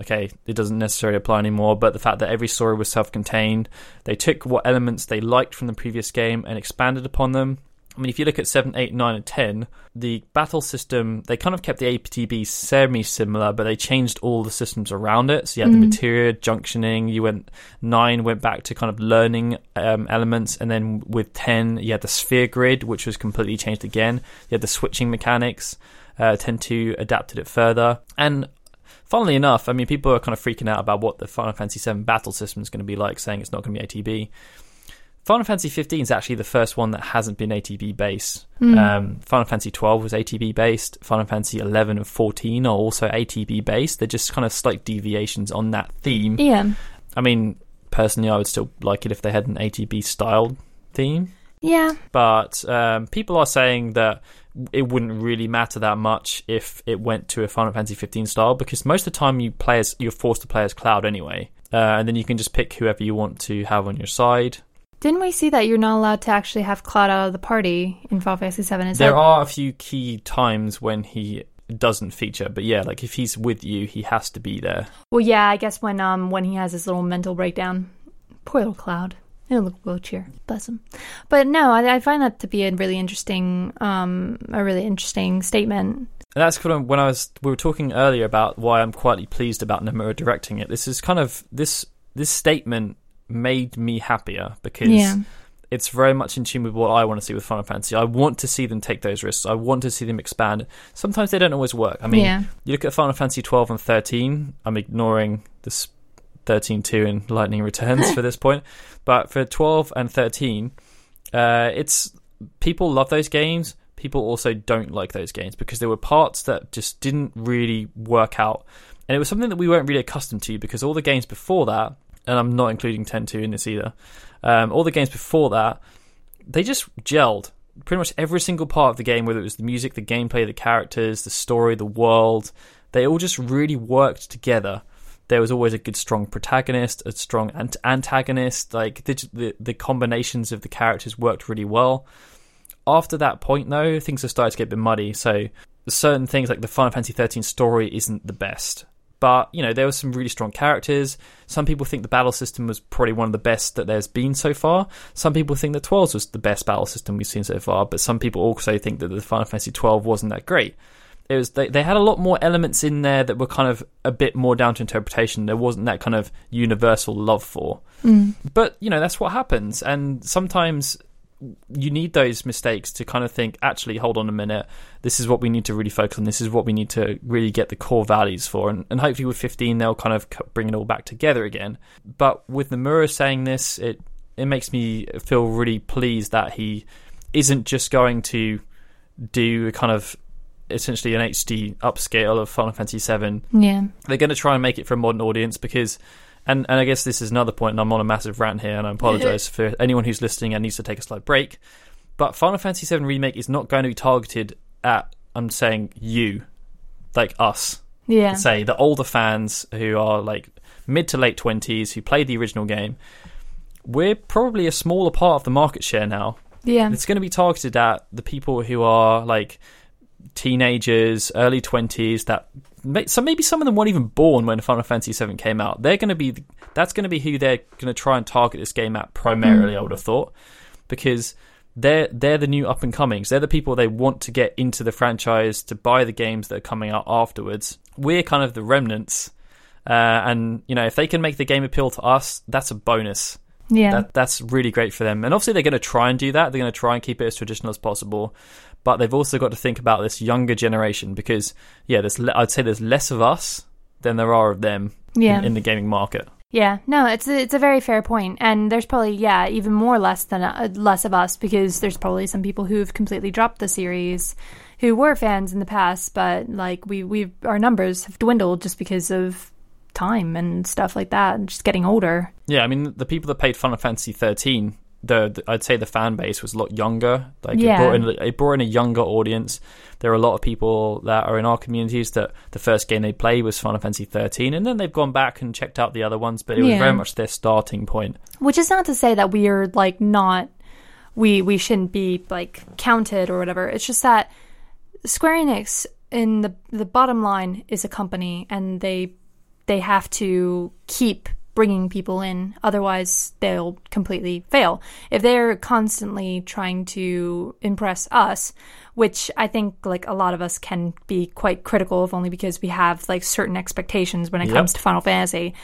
okay, it doesn't necessarily apply anymore, but the fact that every story was self-contained, they took what elements they liked from the previous game and expanded upon them. I mean, if you look at 7, 8, 9, and 10, the battle system, they kind of kept the ATB semi similar, but they changed all the systems around it. So you had the materia, junctioning, you went, 9 went back to kind of learning um, elements, and then with 10, you had the sphere grid, which was completely changed again. You had the switching mechanics, uh, 10 2 adapted it further. And funnily enough, I mean, people are kind of freaking out about what the Final Fantasy VII battle system is going to be like, saying it's not going to be ATB. Final Fantasy 15 is actually the first one that hasn't been ATB based. Um, Final Fantasy 12 was ATB based. Final Fantasy 11 and 14 are also ATB based. They're just kind of slight deviations on that theme. Yeah. I mean, personally, I would still like it if they had an ATB styled theme. Yeah. But um, people are saying that it wouldn't really matter that much if it went to a Final Fantasy 15 style because most of the time you play as you're forced to play as Cloud anyway, uh, and then you can just pick whoever you want to have on your side. Didn't we see that you're not allowed to actually have Cloud out of the party in Final Fantasy Seven? Is There that are a few key times when he doesn't feature, but yeah, like if he's with you, he has to be there. well, yeah, I guess when um when he has his little mental breakdown, poor little Cloud in a little wheelchair, bless him. But no, I, I find that to be a really interesting um a really interesting statement. And that's kind of when I was we were talking earlier about why I'm quietly pleased about Nomura directing it. This is kind of this this statement made me happier because Yeah. it's very much in tune with what I want to see with Final Fantasy. I want to see them take those risks. I want to see them expand. Sometimes they don't always work. I mean, Yeah. you look at Final Fantasy 12 and 13. I'm ignoring this 13 2 in Lightning Returns for this point, but for 12 and 13, uh, it's people love those games. People also don't like those games because there were parts that just didn't really work out, and it was something that we weren't really accustomed to because all the games before that, and I'm not including 10 2 in this either. Um, all the games before that, they just gelled. Pretty much every single part of the game, whether it was the music, the gameplay, the characters, the story, the world, they all just really worked together. There was always a good, strong protagonist, a strong ant- antagonist. Like the, the the combinations of the characters worked really well. After that point, though, things have started to get a bit muddy. So certain things like the Final Fantasy 13 story isn't the best, But you know, there were some really strong characters. Some people think the battle system was probably one of the best that there's been so far. Some people think that 12 was the best battle system we've seen so far. But some people also think that the Final Fantasy 12 wasn't that great. It was they, they had a lot more elements in there that were kind of a bit more down to interpretation. There wasn't that kind of universal love for. Mm. But you know, that's what happens, and sometimes you need those mistakes to kind of think, actually, hold on a minute, this is what we need to really focus on. This is what we need to really get the core values for. And, and hopefully, with 15, they'll kind of bring it all back together again. But with Nomura saying this, it it makes me feel really pleased that he isn't just going to do a kind of essentially an HD upscale of Final Fantasy VII Yeah. they're going to try and make it for a modern audience because and, and I guess this is another point and I'm on a massive rant here and I apologize for anyone who's listening and needs to take a slight break but Final Fantasy VII remake is not going to be targeted at I'm saying you like us Yeah. say the older fans who are like mid to late 20s who played the original game we're probably a smaller part of the market share now Yeah. it's going to be targeted at the people who are like teenagers, early twenties. That may- so maybe some of them weren't even born when Final Fantasy VII came out. They're going to be that's going to be who they're going to try and target this game at primarily. I would have thought because they're they're the new up and comings. They're the people they want to get into the franchise to buy the games that are coming out afterwards. We're kind of the remnants. Uh, and you know, if they can make the game appeal to us, that's a bonus yeah. that that's really great for them. And obviously, they're going to try and do that. They're going to try and keep it as traditional as possible. But they've also got to think about this younger generation because, yeah, there's le- I'd say there's less of us than there are of them yeah. in, in the gaming market. Yeah, no, it's a, it's a very fair point, and there's probably yeah even more less than uh, less of us because there's probably some people who've completely dropped the series, who were fans in the past, but like we we our numbers have dwindled just because of time and stuff like that, and just getting older. Yeah, I mean, the people that played Final Fantasy 13, the, the I'd say the fan base was a lot younger. Like Yeah. it brought in it brought in a younger audience. There are a lot of people that are in our communities that the first game they played was Final Fantasy 13, and then they've gone back and checked out the other ones, but it was Yeah. very much their starting point. Which is not to say that we are like not we we shouldn't be like counted or whatever. It's just that Square Enix in the the bottom line is a company and they they have to keep bringing people in otherwise they'll completely fail. If they're constantly trying to impress us which i think like a lot of us can be quite critical of only because we have like certain expectations when it Yep. comes to final fantasy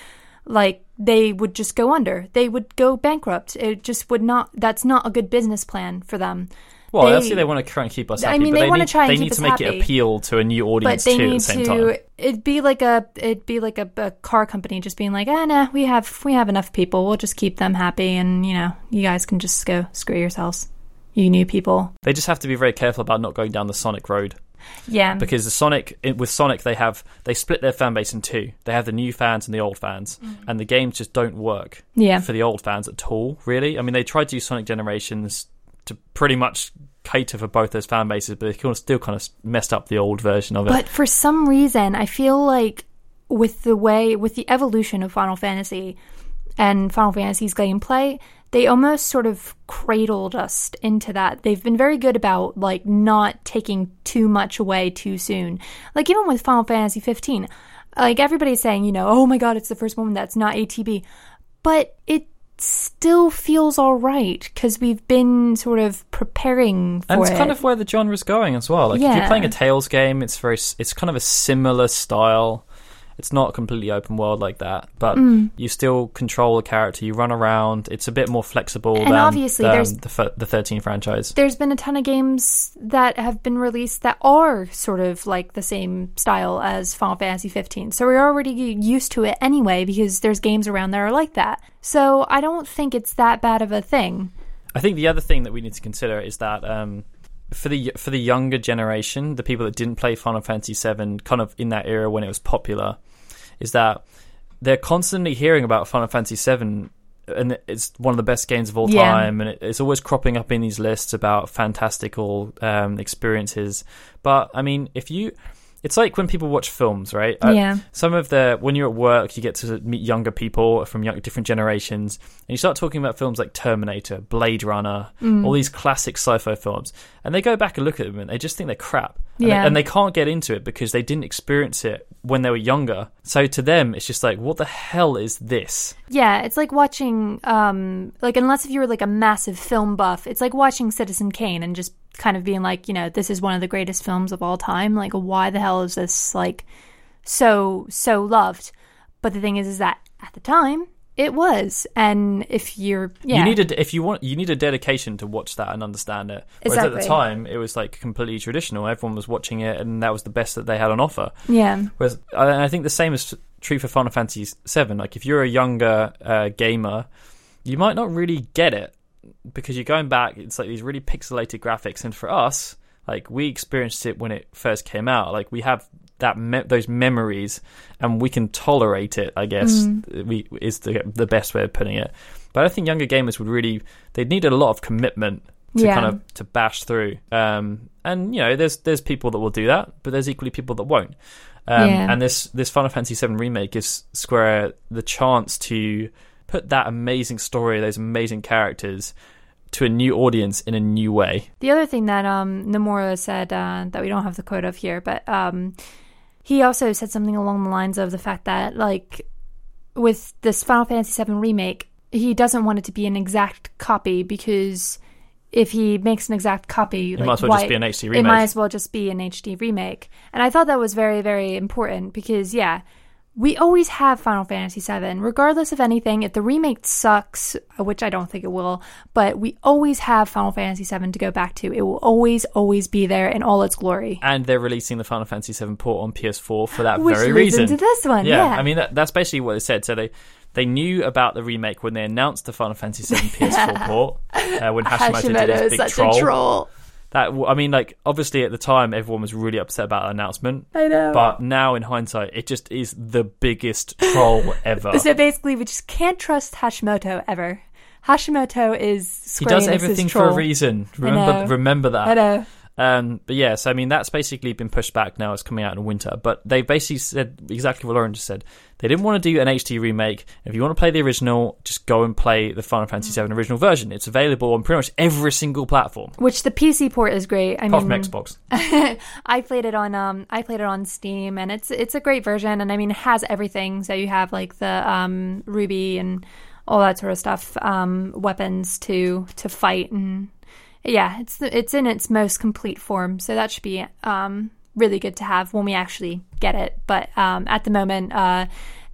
like they would just go under. They would go bankrupt. It just would not that's not a good business plan for them Well, They- obviously they want to try and keep us happy. I happy. mean, but they they wanna need, try and they need to make it appeal to a new but audience they too at need the same to time. it'd be like a it'd be like a, a car company just being like ah nah we have we have enough people we'll just keep them happy and you know you guys can just go screw yourselves you new people They just have to be very careful about not going down the Sonic road yeah because the Sonic with Sonic they have they split their fan base in two. They have the new fans and the old fans, and the games just don't work yeah for the old fans at all. Really, I mean they tried to do Sonic Generations to pretty much cater for both those fan bases, but they still kind of messed up the old version of it. But for some reason, I feel like with the way, with the evolution of Final Fantasy and Final Fantasy's gameplay, they almost sort of cradled us into that. They've been very good about like not taking too much away too soon. Like even with Final Fantasy 15, like everybody's saying, you know, oh my god, it's the first one that's not ATB, but it still feels all right because we've been sort of preparing for and it's it. kind of where the genre's going as well. Like if you're playing a Tales game, it's very it's kind of a similar style. It's not completely open world like that, but Mm. you still control the character. You run around. It's a bit more flexible And than, obviously than there's- the the 13 franchise. there's been a ton of games that have been released that are sort of like the same style as Final Fantasy 15. So we're already used to it anyway because there's games around that are like that. So I don't think it's that bad of a thing. I think the other thing that we need to consider is that um, for the for the younger generation, the people that didn't play Final Fantasy VII, kind of in that era when it was popular, is that they're constantly hearing about Final Fantasy VII, and it's one of the best games of all Yeah. time, and it's always cropping up in these lists about fantastical um, experiences. But I mean, if you it's like when people watch films, right? Uh, yeah. Some of the when you're at work, you get to meet younger people from young, different generations, and you start talking about films like Terminator, Blade Runner, Mm. all these classic sci-fi films, and they go back and look at them and they just think they're crap, and, Yeah. they, and they can't get into it because they didn't experience it when they were younger. So to them, it's just like, what the hell is this? Yeah, it's like watching, um, like unless if you were like a massive film buff, it's like watching Citizen Kane and just kind of being like, you know, this is one of the greatest films of all time. Like, why the hell is this like so so loved? But the thing is, is that at the time it was, and if you're, yeah, You need a, if you want, you need a dedication to watch that and understand it. Whereas at the time, it was like completely traditional. Everyone was watching it, and that was the best that they had on offer. yeah, Whereas I, I think the same is true for Final Fantasy VII. Like if you're a younger uh, gamer, you might not really get it because you're going back. It's like these really pixelated graphics, and for us, like we experienced it when it first came out. Like we have that me- those memories, and we can tolerate it. I guess we is the the best way of putting it. But I think younger gamers would really they'd need a lot of commitment to Yeah. kind of to bash through. Um, and you know, there's there's people that will do that, but there's equally people that won't. Um, Yeah. And this this Final Fantasy VII remake gives Square the chance to put that amazing story, those amazing characters, to a new audience in a new way. The other thing that um, Nomura said uh, that we don't have the quote of here, but um, he also said something along the lines of the fact that, like, with this Final Fantasy VII remake, he doesn't want it to be an exact copy because if he makes an exact copy, It like, might as well why- just be an HD It might as well just be an HD remake. And I thought that was very, very important because, yeah, we always have Final Fantasy VII, regardless of anything. If the remake sucks, which I don't think it will, but we always have Final Fantasy VII to go back to. It will always, always be there in all its glory. and they're releasing the Final Fantasy VII port on PS4 for that Which very reason. into this one, yeah. I mean that, that's basically what they said. So they they knew about the remake when they announced the Final Fantasy VII PS4 port uh, when Hashimoto, did Hashimoto his big such troll. a troll. That I mean, like obviously at the time everyone was really upset about the announcement, I know. but now in hindsight, it just is the biggest troll ever. so basically, we just can't trust Hashimoto ever. Hashimoto is he does everything for a reason. Remember, remember that. I know. Um, but yeah, so I mean, that's basically been pushed back now. It's coming out in winter. But they basically said exactly what Lauren just said. They didn't want to do an HD remake. If you want to play the original, just go and play the Final Fantasy VII original version. It's available on pretty much every single platform, Which the PC port is great. I apart mean, from Xbox. I played it on um I played it on Steam and it's it's a great version and I mean it has everything so you have like the um ruby and all that sort of stuff um weapons to to fight and yeah it's the, it's in its most complete form so that should be um really good to have when we actually get it but um at the moment uh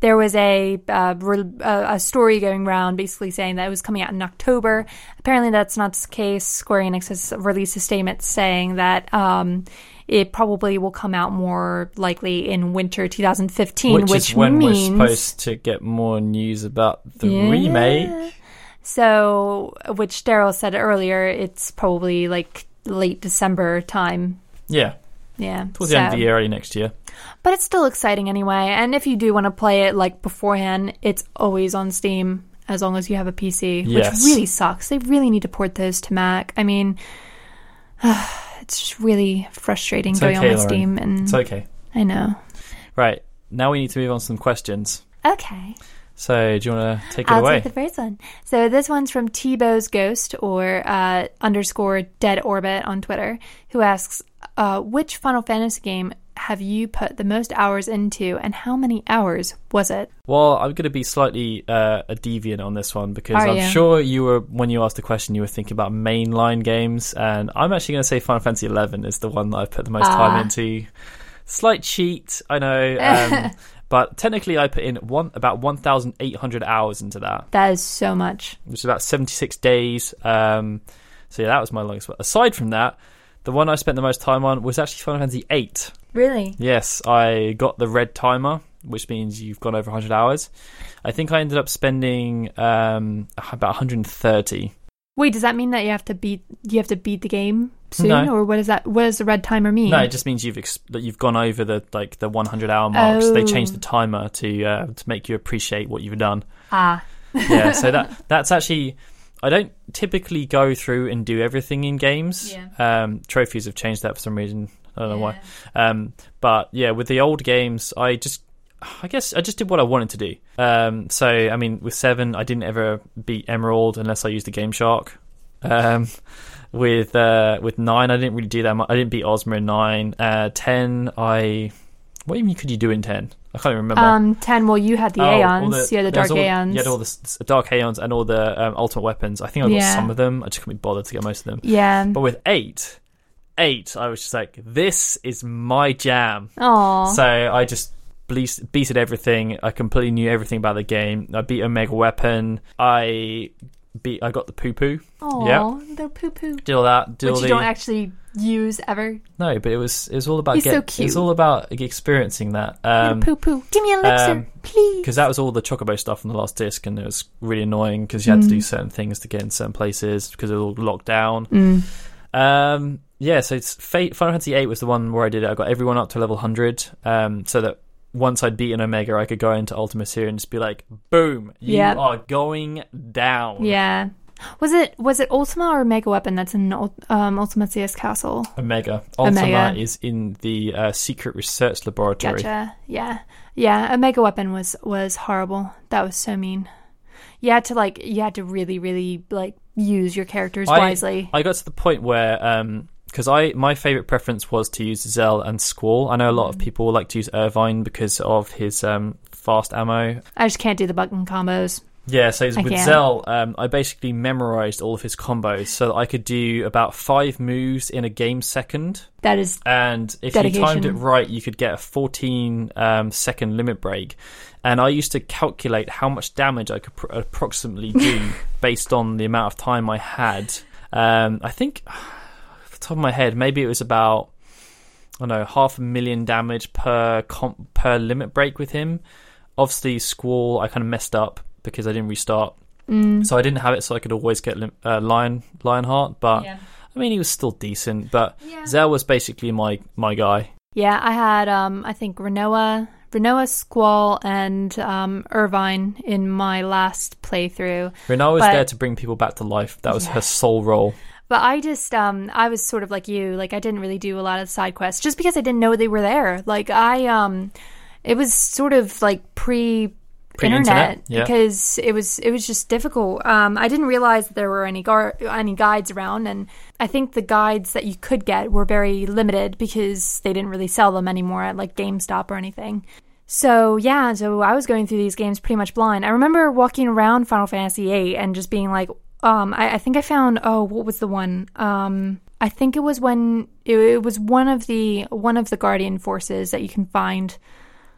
there was a uh, a a story going around basically saying that it was coming out in October. Apparently, that's not the case. Square Enix has released a statement saying that um, it probably will come out more likely in winter 2015, Which, which, is when means we're supposed to get more news about the Yeah. remake. So, which Daryl said earlier, it's probably like late December time. Yeah, Yeah, towards the end of the year, early next year. But it's still exciting anyway. And if you do want to play it like beforehand, it's always on Steam as long as you have a PC, Yes. which really sucks. They really need to port those to Mac. I mean, it's just really frustrating It's going okay, on Lauren. Steam. And It's okay. I know. Right now, we need to move on to some questions. Okay. So, do you want to take it I'll away? take the first one. So this one's from Tebow's Ghost or uh, underscore Dead Orbit on Twitter, who asks, uh, "Which Final Fantasy game have you put the most hours into, and how many hours was it?" Well, I'm going to be slightly uh, a deviant on this one because Are I'm you? sure you were when you asked the question, you were thinking about mainline games, and I'm actually going to say Final Fantasy XI is the one that I've put the most Ah. time into. Slight cheat, I know, um, but technically I put in one about 1,800 hours into that, That is so much. which is about 76 days. Um, so yeah, that was my longest. But aside from that, the one I spent the most time on was actually Final Fantasy VIII. Really? Yes, I got the red timer, which means you've gone over 100 hours. I think I ended up spending um, about 130. Wait, does that mean that you have to beat you have to beat the game soon, No. or what does that? What does the red timer mean? No, it just means you've ex- that you've gone over the like the 100 hour mark. So they Oh. changed the timer to uh, to make you appreciate what you've done. ah, Yeah, so that that's actually I don't typically go through and do everything in games. Yeah. Um, trophies have changed that for some reason. I don't know why. Um, but yeah, with the old games, I just, I guess I just did what I wanted to do. Um, so I mean, with seven, I didn't ever beat Emerald unless I used the Game Shark. Um, with uh, with nine, I didn't really do that much. I didn't beat Ozma in nine. Uh, ten, I what even could you do in ten? I can't even remember. Um, ten. Well, you had the Oh, all Aeons. yeah, the Dark all, Aeons. You had all the Dark Aeons and all the um, Ultimate Weapons. I think I got Yeah. some of them. I just couldn't be bothered to get most of them. yeah. But with eight, eight, I was just like, this is my jam. Aw. So I just beat, beated everything. I completely knew everything about the game. I beat Omega Weapon. I beat. I got the poo poo. Aw, yeah. the poo poo. Did all that. Did all Which you the, don't actually use ever. no, but it was it was all about He's so get, cute. was all about experiencing that. Um, poo poo. Give me an elixir, um, please. because that was all the chocobo stuff on the last disc, and it was really annoying because you had to Mm. do certain things to get in certain places because it was all locked down. Mm. Um, yeah, so it's Fate, Final Fantasy VIII was the one where I did it. I got everyone up to level hundred, um, so that once I'd beaten Omega, I could go into Ultima here and just be like, "Boom, you Yep. are going down." Yeah. Was it was it Ultima or Mega Weapon that's in um, Ultimecia Castle? Omega. Ultima Omega. is in the uh, secret research laboratory. Gotcha. Yeah. Yeah. Omega Weapon was was horrible. That was so mean. You had to like you had to really really like use your characters I- wisely. I got to the point where um because I my favorite preference was to use Zell and Squall. I know a lot Mm. of people like to use Irvine because of his um fast ammo. I just can't do the button combos. Yeah, so with. Zell, um, I basically memorized all of his combos so that I could do about five moves in a game second. That is And if you timed it right, you could get a 14 um, second limit break. And I used to calculate how much damage I could pr- approximately do based on the amount of time I had. Um, I think, off the top of my head, maybe it was about I don't know half a million damage per comp- per limit break with him. Obviously, Squall I kind of messed up because I didn't restart, mm, so I didn't have it, so I could always get uh, Lion Lionheart. But yeah. I mean, he was still decent. But Yeah. Zell was basically my my guy. Yeah, I had um I think Rinoa, Rinoa, Squall, and um Irvine in my last playthrough. Rinoa was But- there to bring people back to life. That was Yeah. her sole role. But I just um I was sort of like you, like I didn't really do a lot of side quests just because I didn't know they were there. Like I um it was sort of like pre Pre-internet, internet yeah. because it was it was just difficult. Um I didn't realize that there were any gar- any guides around and I think the guides that you could get were very limited because they didn't really sell them anymore at like GameStop or anything. So yeah, so I was going through these games pretty much blind. I remember walking around Final Fantasy VIII and just being like, um, I, I think I found oh, what was the one? Um, I think it was when it, it was one of the one of the Guardian forces that you can find.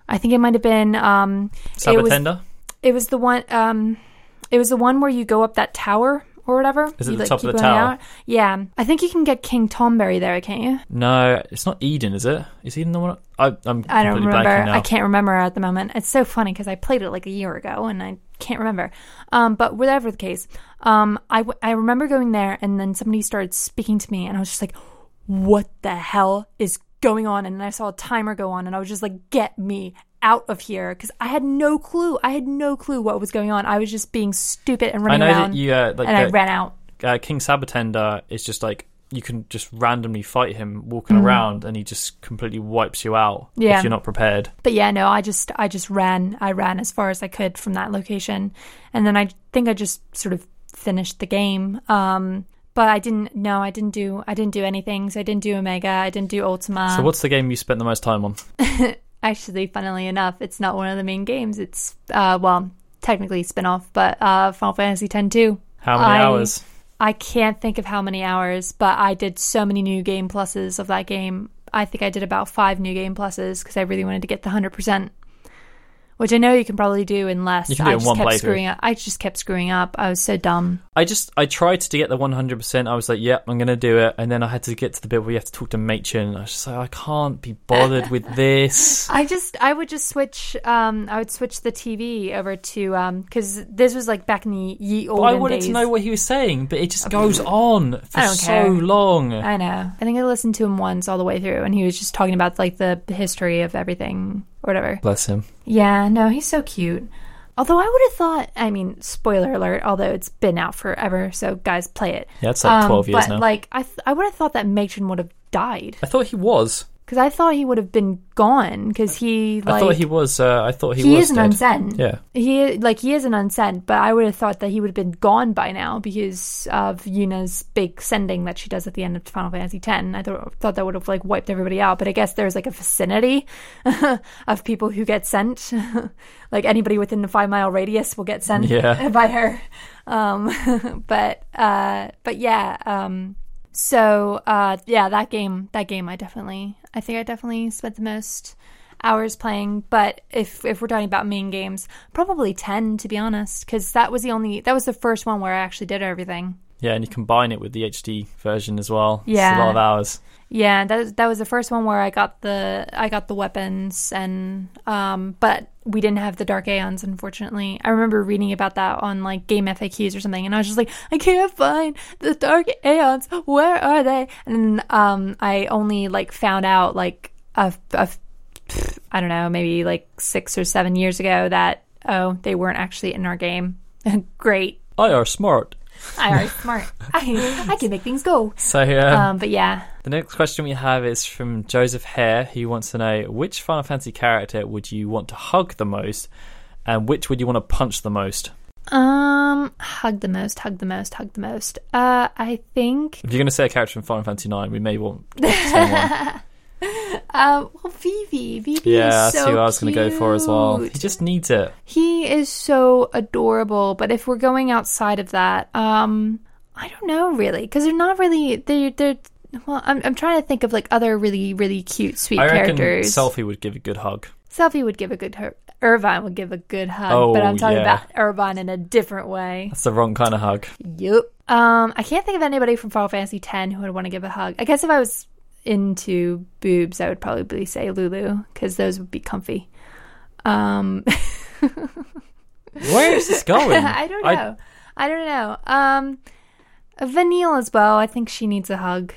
I think it might have been um, it was Sabotender? it was the one um, it was the one where you go up that tower or whatever. Is it You, the like, top of the tower? out. Yeah, I think you can get King Tomberry there, can't you? No, it's not Eden, is it? Is Eden the one? I, I'm I don't remember. I can't remember at the moment. It's so funny because I played it like a year ago and I can't remember. Um, but whatever the case, um, I, w- I remember going there and then somebody started speaking to me and I was just like, what the hell is going on? And then I saw a timer go on and I was just like, get me out of here because I had no clue. I had no clue what was going on. I was just being stupid and running I know around that you uh, like and I ran out. uh, King Sabotender is just like you can just randomly fight him walking Mhm. around, and he just completely wipes you out Yeah. if you're not prepared. But yeah, no, I just I just ran. I ran as far as I could from that location, and then I think I just sort of finished the game. Um, but I didn't. No, I didn't do. I didn't do anything. So I didn't do Omega. I didn't do Ultima. so what's the game you spent the most time on? Actually, funnily enough, it's not one of the main games. It's uh, well, technically spin-off, but uh, Final Fantasy X two. How many I- hours? I can't think of how many hours, but I did so many new game pluses of that game. I think I did about five new game pluses because I really wanted to get the hundred percent, which I know you can probably do in less. You can do I it just one kept playthrough. screwing up. I just kept screwing up. I was so dumb. I just I tried to get the 100. percent I was like, yep, I'm gonna do it, and then I had to get to the bit where you have to talk to Maechen. I was just like, I can't be bothered with this. I just I would just switch. Um, I would switch the TV over to um because this was like back in the ye But olden I wanted days. to know what he was saying, but it just goes on for so care. long. I know. I think I listened to him once all the way through, and he was just talking about like the history of everything or whatever. Bless him. Yeah, no, he's so cute. Although I would have thought, I mean, spoiler alert, although it's been out forever, so guys, play it. Yeah, it's like Um, 12 years but, now. Like, I, th- I would have thought that Matron would have died. I thought he was. Because I thought he would have been gone, because he, like... I thought he was. Uh, I thought he, he was is an dead. unsent. Yeah. He like he is an unsent, but I would have thought that he would have been gone by now because of Yuna's big sending that she does at the end of Final Fantasy X. I thought thought that would have like wiped everybody out, but I guess there's like a vicinity of people who get sent. like anybody within the five mile radius will get sent Yeah. by her. Um, but uh, but yeah. Um, so uh, yeah, that game that game I definitely I think I definitely spent the most hours playing. But if if we're talking about main games, probably ten to be honest, because that was the only that was the first one where I actually did everything. Yeah, and you combine it with the HD version as well. It's Yeah. a lot of hours. Yeah, that was, that was the first one where I got the I got the weapons and um but we didn't have the dark aeons unfortunately. I remember reading about that on like game FAQs or something and I was just like I can't find the dark aeons. Where are they? And um I only like found out like a, a I don't know, maybe like 6 or 7 years ago that oh, they weren't actually in our game. Great. I are smart. I are smart. I I can make things go. So um, Um but yeah, the next question we have is from Joseph Hare, who wants to know which Final Fantasy character would you want to hug the most, and which would you want to punch the most? Um, hug the most, hug the most, hug the most. Uh, I think. If you're going to say a character from Final Fantasy Nine, we may want the same one. Um, well, Vivi, Vivi Yeah, is that's so who I was going to go for as well. He just needs it. He is so adorable. But if we're going outside of that, um, I don't know really, because they're not really. They're they're. Well, I'm I'm trying to think of like other really really cute sweet I characters. Selphie would give a good hug. Selphie would give a good. hug. Irvine would give a good hug, Oh, but I'm talking yeah. about Irvine in a different way. That's the wrong kind of hug. Yep. Um, I can't think of anybody from Final Fantasy X who would want to give a hug. I guess if I was into boobs, I would probably say Lulu because those would be comfy. Um, Where is this going? I don't know. I, don't know. Um, Vanille as well. I think she needs a hug.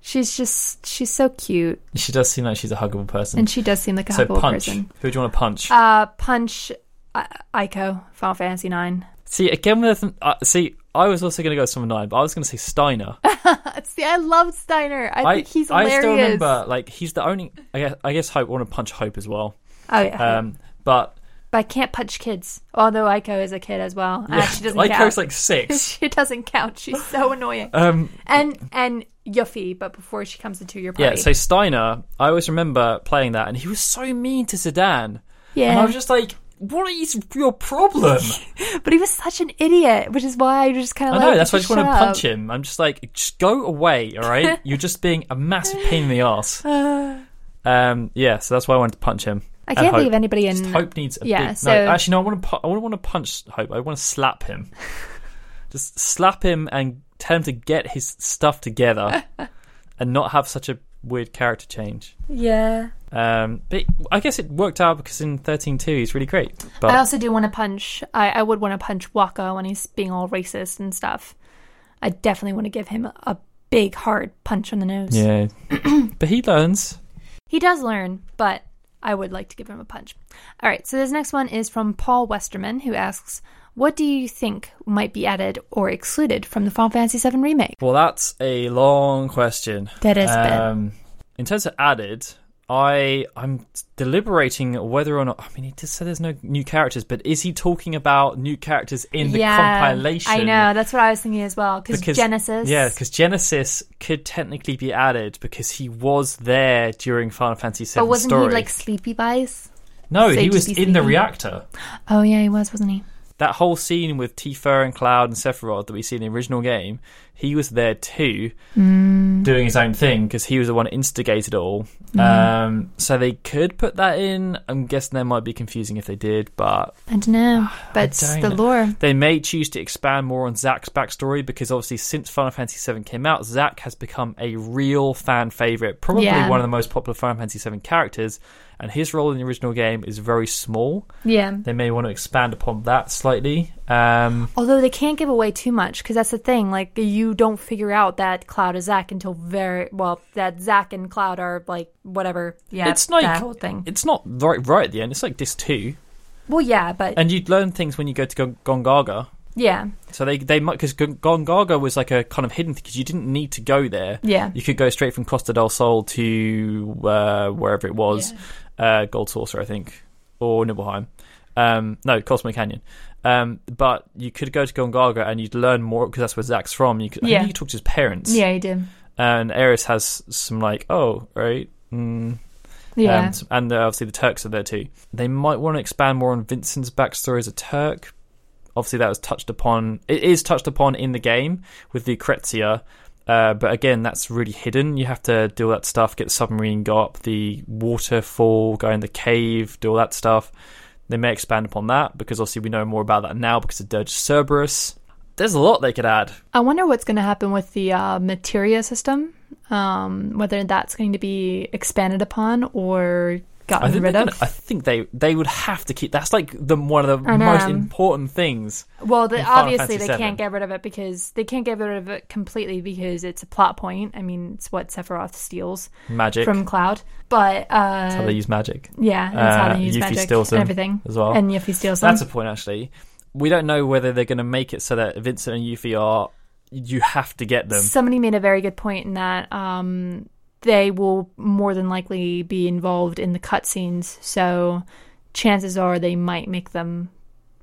She's just she's so cute, She does seem like she's a huggable person. and she does seem like a so huggable punch. person. Who do you want to punch? Uh, punch uh, Eiko, Final Fantasy Nine. see again with uh, see. I was also going to go with someone nine, but I was going to say Steiner. See, I love Steiner. I, think he's hilarious. I still remember like he's the only. I guess I guess Hope I want to punch Hope as well. Oh yeah. Um, but But I can't punch kids. Although Eiko is a kid as well. yeah, Uh, she doesn't like count. Like six. she doesn't count. She's so annoying. um, and and Yuffie, but before she comes into your party. yeah. So Steiner, I always remember playing that, and he was so mean to Zidane, yeah. and I was just like, "What is your problem?" but he was such an idiot, which is why I just kind of. I know like that's why I just want to punch him. I'm just like, just go away, all right? You're just being a massive pain in the ass. Um, yeah, so that's why I wanted to punch him. I can't think of anybody in. Just Hope needs a Yeah, big. so- no, actually, no. I want to. Pu- I want to punch Hope. I want to slap him. Just slap him and tell him to get his stuff together, and not have such a weird character change. Yeah. Um, but I guess it worked out because in thirteen two he's really great. But I also do want to punch. I, I would want to punch Wakka when he's being all racist and stuff. I definitely want to give him a, big hard punch on the nose. yeah, but he learns. He does learn, but I would like to give him a punch. All right, so this next one is from Paul Westerman, who asks, "What do you think might be added or excluded from the Final Fantasy VII remake?" Well, that's a long question. That is bad. Um, in terms of added, I I'm deliberating whether or not. I mean, he just said there's no new characters, but is he talking about new characters in the compilation? Yeah, I know that's what I was thinking as well. Because Genesis, Yeah, because Genesis could technically be added because he was there during Final Fantasy VII but wasn't story. he like Sleepy Bice? no, he was in the reactor. Oh yeah, he was, wasn't he? That whole scene with Tifa and Cloud and Sephiroth that we see in the original game, he was there too, Mm. doing his own thing because he was the one that instigated it all. Mm. Um, so they could put that in. I'm guessing that might be confusing if they did, but I don't know, but it's the lore. they may choose to expand more on Zack's backstory because obviously since Final Fantasy VII came out, Zack has become a real fan favorite, probably Yeah. one of the most popular Final Fantasy VII characters, and his role in the original game is very small. Yeah. They may want to expand upon that slightly. Um, Although they can't give away too much because that's the thing. Like you don't figure out that Cloud is Zack until very well. That Zack and Cloud are like whatever. Yeah, It's like- that whole thing. it's not right right at the end. It's like disc two. Well, yeah, but And you'd learn things when you go to Gon- Gongaga. yeah, So they they might because Gongaga was like a kind of hidden thing because you didn't need to go there. yeah, You could go straight from Costa del Sol to uh, wherever it was, uh, Gold Saucer, I think, or Nibelheim. Um, no, Cosmo Canyon. Um, but you could go to Gongaga and you'd learn more because that's where Zack's from. You could, I Yeah. think you could talk to his parents. yeah, he did. And Aeris has some like, oh, right. Mm, Yeah, and uh, obviously the Turks are there too. They might want to expand more on Vincent's backstory as a Turk. Obviously, that was touched upon. It is touched upon in the game with the Kretzia, uh, but again, that's really hidden. You have to do all that stuff, get the submarine, go up the waterfall, go in the cave, do all that stuff. They may expand upon that because obviously we know more about that now because of Dirge Cerberus. There's a lot they could add. I wonder what's going to happen with the uh, materia system. Um, whether that's going to be expanded upon or I gotten think, rid of. gonna- I think they they would have to keep. That's like the one of the most important things. Well, the, obviously they can't get rid of it because they can't get rid of it completely because it's a plot point. I mean, it's what Sephiroth steals Magic. from Cloud, but That's how uh, they use magic. yeah, that's how Uh, they use Yuffie magic steals and everything, as well. and Yuffie steals them. That's a point, actually. We don't know whether they're going to make it so that Vincent and Yuffie are. You have to get them. Somebody made a very good point in that um, they will more than likely be involved in the cutscenes, so chances are they might make them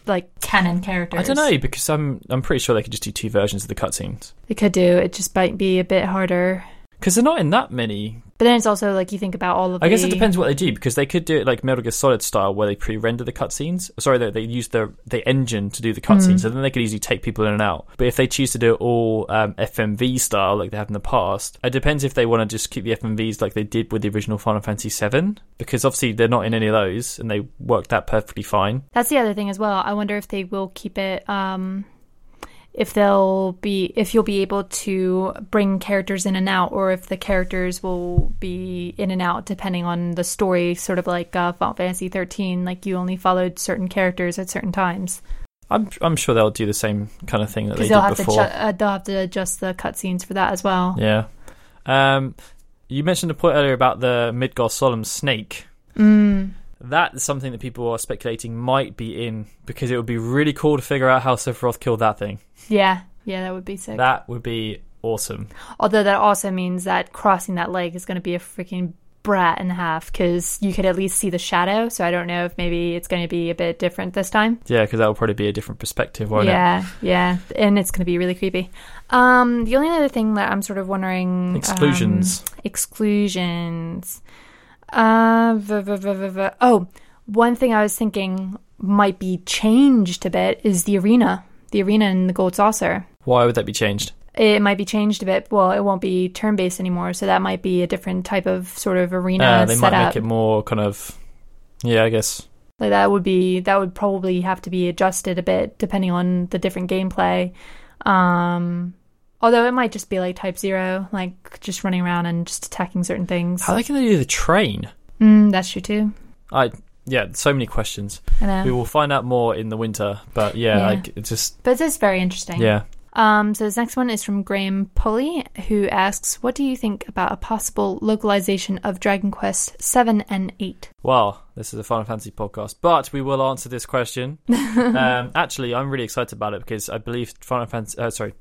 like canon characters. I don't know because I'm I'm pretty sure they could just do two versions of the cutscenes They could do it. Just might be a bit harder. Because they're not in that many. But then it's also like you think about all of. I guess it depends what they do because they could do it like Metal Gear Solid style where they pre-render the cutscenes. Sorry, they, they use the the engine to do the cutscenes, Mm. so then they could easily take people in and out. But if they choose to do it all um, FMV style like they have in the past, it depends if they want to just keep the FMVs like they did with the original Final Fantasy VII because obviously they're not in any of those and they worked that perfectly fine. That's the other thing as well. I wonder if they will keep it. Um, if they'll be, if you'll be able to bring characters in and out, or if the characters will be in and out depending on the story. Sort of like uh, Final Fantasy thirteen, like you only followed certain characters at certain times I'm I'm sure they'll do the same kind of thing that they did have before. to ju- uh, they'll have to adjust the cutscenes for that as well. Yeah. Um, you mentioned a point earlier about the Midgar Zolom snake. Mm. That is something that people are speculating might be in because it would be really cool to figure out how Sephiroth killed that thing. Yeah, yeah, that would be sick. That would be awesome. Although that also means that crossing that leg is going to be a freaking brat and a half because you could at least see the shadow. So I don't know if maybe it's going to be a bit different this time. Yeah, because that will probably be a different perspective, won't it? yeah, yeah, and it's going to be really creepy. Um, the only other thing that I'm sort of wondering Exclusions. um, exclusions. Uh, v- v- v- oh, one thing I was thinking might be changed a bit is the arena. The arena in the Gold Saucer. Why would that be changed? It might be changed a bit. Well, it won't be turn based anymore, so that might be a different type of sort of arena Uh, they might make it more kind of. Yeah, I guess. Like that would be that would probably have to be adjusted a bit depending on the different gameplay. Um, although it might just be like Type Zero, like just running around and just attacking certain things. How are they going to do the train? Mm, that's true too. I yeah, so many questions. I know, We will find out more in the winter, but yeah, Yeah. like it's just but it's very interesting. yeah. Um, so this next one is from Graham Pulley, who asks, "What do you think about a possible localization of Dragon Quest Seven and 8? Well, this is a Final Fantasy podcast, but we will answer this question. um, actually, I'm really excited about it because I believe Final Fantasy. Uh, sorry,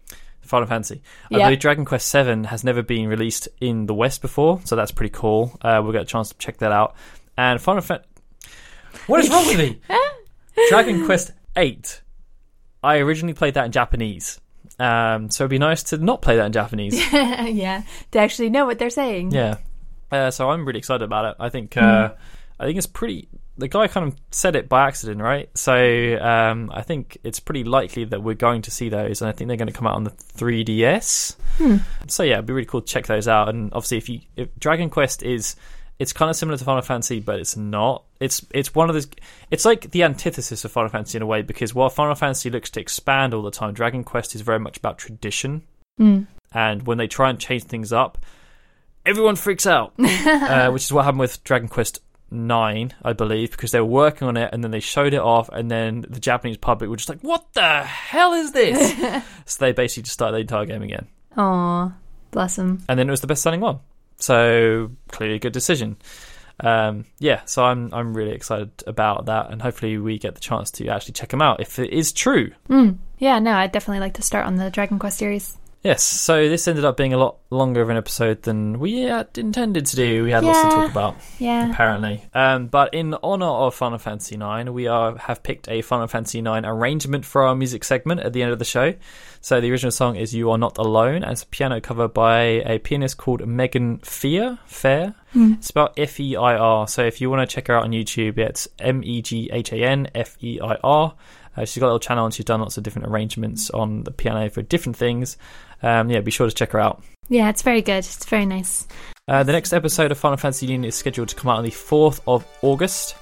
Final Fantasy. I Yeah. believe Dragon Quest Seven has never been released in the West before, so that's pretty cool. Uh, we'll get a chance to check that out. And Final Fantasy. What is wrong with me? Dragon Quest Eight. I originally played that in Japanese. Um, so it'd be nice to not play that in Japanese. yeah, to actually know what they're saying. Yeah. Uh, so I'm really excited about it. I think uh, I think it's pretty. The guy kind of said it by accident, right? So um, I think it's pretty likely that we're going to see those, and I think they're going to come out on the 3DS. So yeah, it'd be really cool to check those out. And obviously, if you if Dragon Quest is, it's kind of similar to Final Fantasy, but it's not. It's it's one of those. It's like the antithesis of Final Fantasy in a way because while Final Fantasy looks to expand all the time, Dragon Quest is very much about tradition Mm. and when they try and change things up, everyone freaks out, uh, which is what happened with Dragon Quest Nine, I believe, because they were working on it and then they showed it off, and then the Japanese public were just like, "What the hell is this?" so they basically just started the entire game again, Aw, bless them. and then it was the best-selling one. So clearly, a good decision. Um, yeah, so I'm I'm really excited about that, and hopefully we get the chance to actually check them out if it is true. Mm. Yeah, no, I'd definitely like to start on the Dragon Quest series. Yes, so this ended up being a lot longer of an episode than we had intended to do. We had lots to talk about, Yeah. apparently. Um, but in honor of Final Fantasy IX, we are have picked a Final Fantasy IX arrangement for our music segment at the end of the show. So the original song is "You Are Not Alone," as a piano cover by a pianist called Meghan Feir. Fair. It's about F E I R. So if you want to check her out on YouTube, it's M E G H A N F E I R. Uh, she's got a little channel and she's done lots of different arrangements on the piano for different things. Um, yeah, be sure to check her out. Yeah, it's very good. It's very nice. Uh, the next episode of Final Fantasy Union is scheduled to come out on the 4th of August.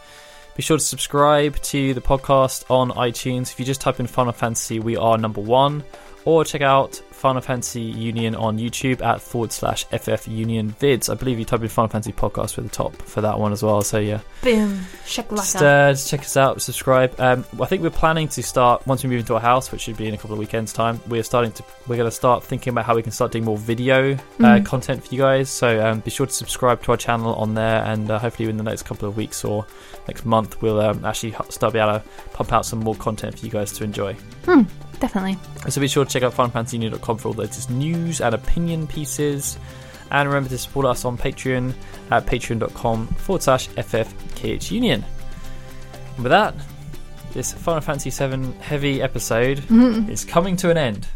Be sure to subscribe to the podcast on iTunes. If you just type in Final Fantasy, we are number one. Or check out Final Fantasy Union on YouTube at forward slash FF Union vids. I believe you type in Final Fantasy podcast at the top for that one as well. So yeah, Boom. Shakalaka. uh, just check us out, subscribe. Um, I think we're planning to start once we move into our house, which should be in a couple of weekends' time. We're starting to we're going to start thinking about how we can start doing more video uh, Mhm. content for you guys. So um, be sure to subscribe to our channel on there, and uh, hopefully in the next couple of weeks or next month we'll um, actually start be able to pump out some more content for you guys to enjoy. Hmm, definitely. So be sure to check out FinalFantasyUnion.com for all the latest news and opinion pieces. And remember to support us on Patreon at patreon.com forward slash FFKHUnion. And with that, this Final Fantasy VII heavy episode mm-hmm. is coming to an end.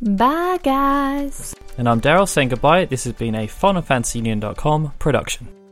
Bye, guys. And I'm Daryl saying goodbye. This has been a FinalFantasyUnion.com production.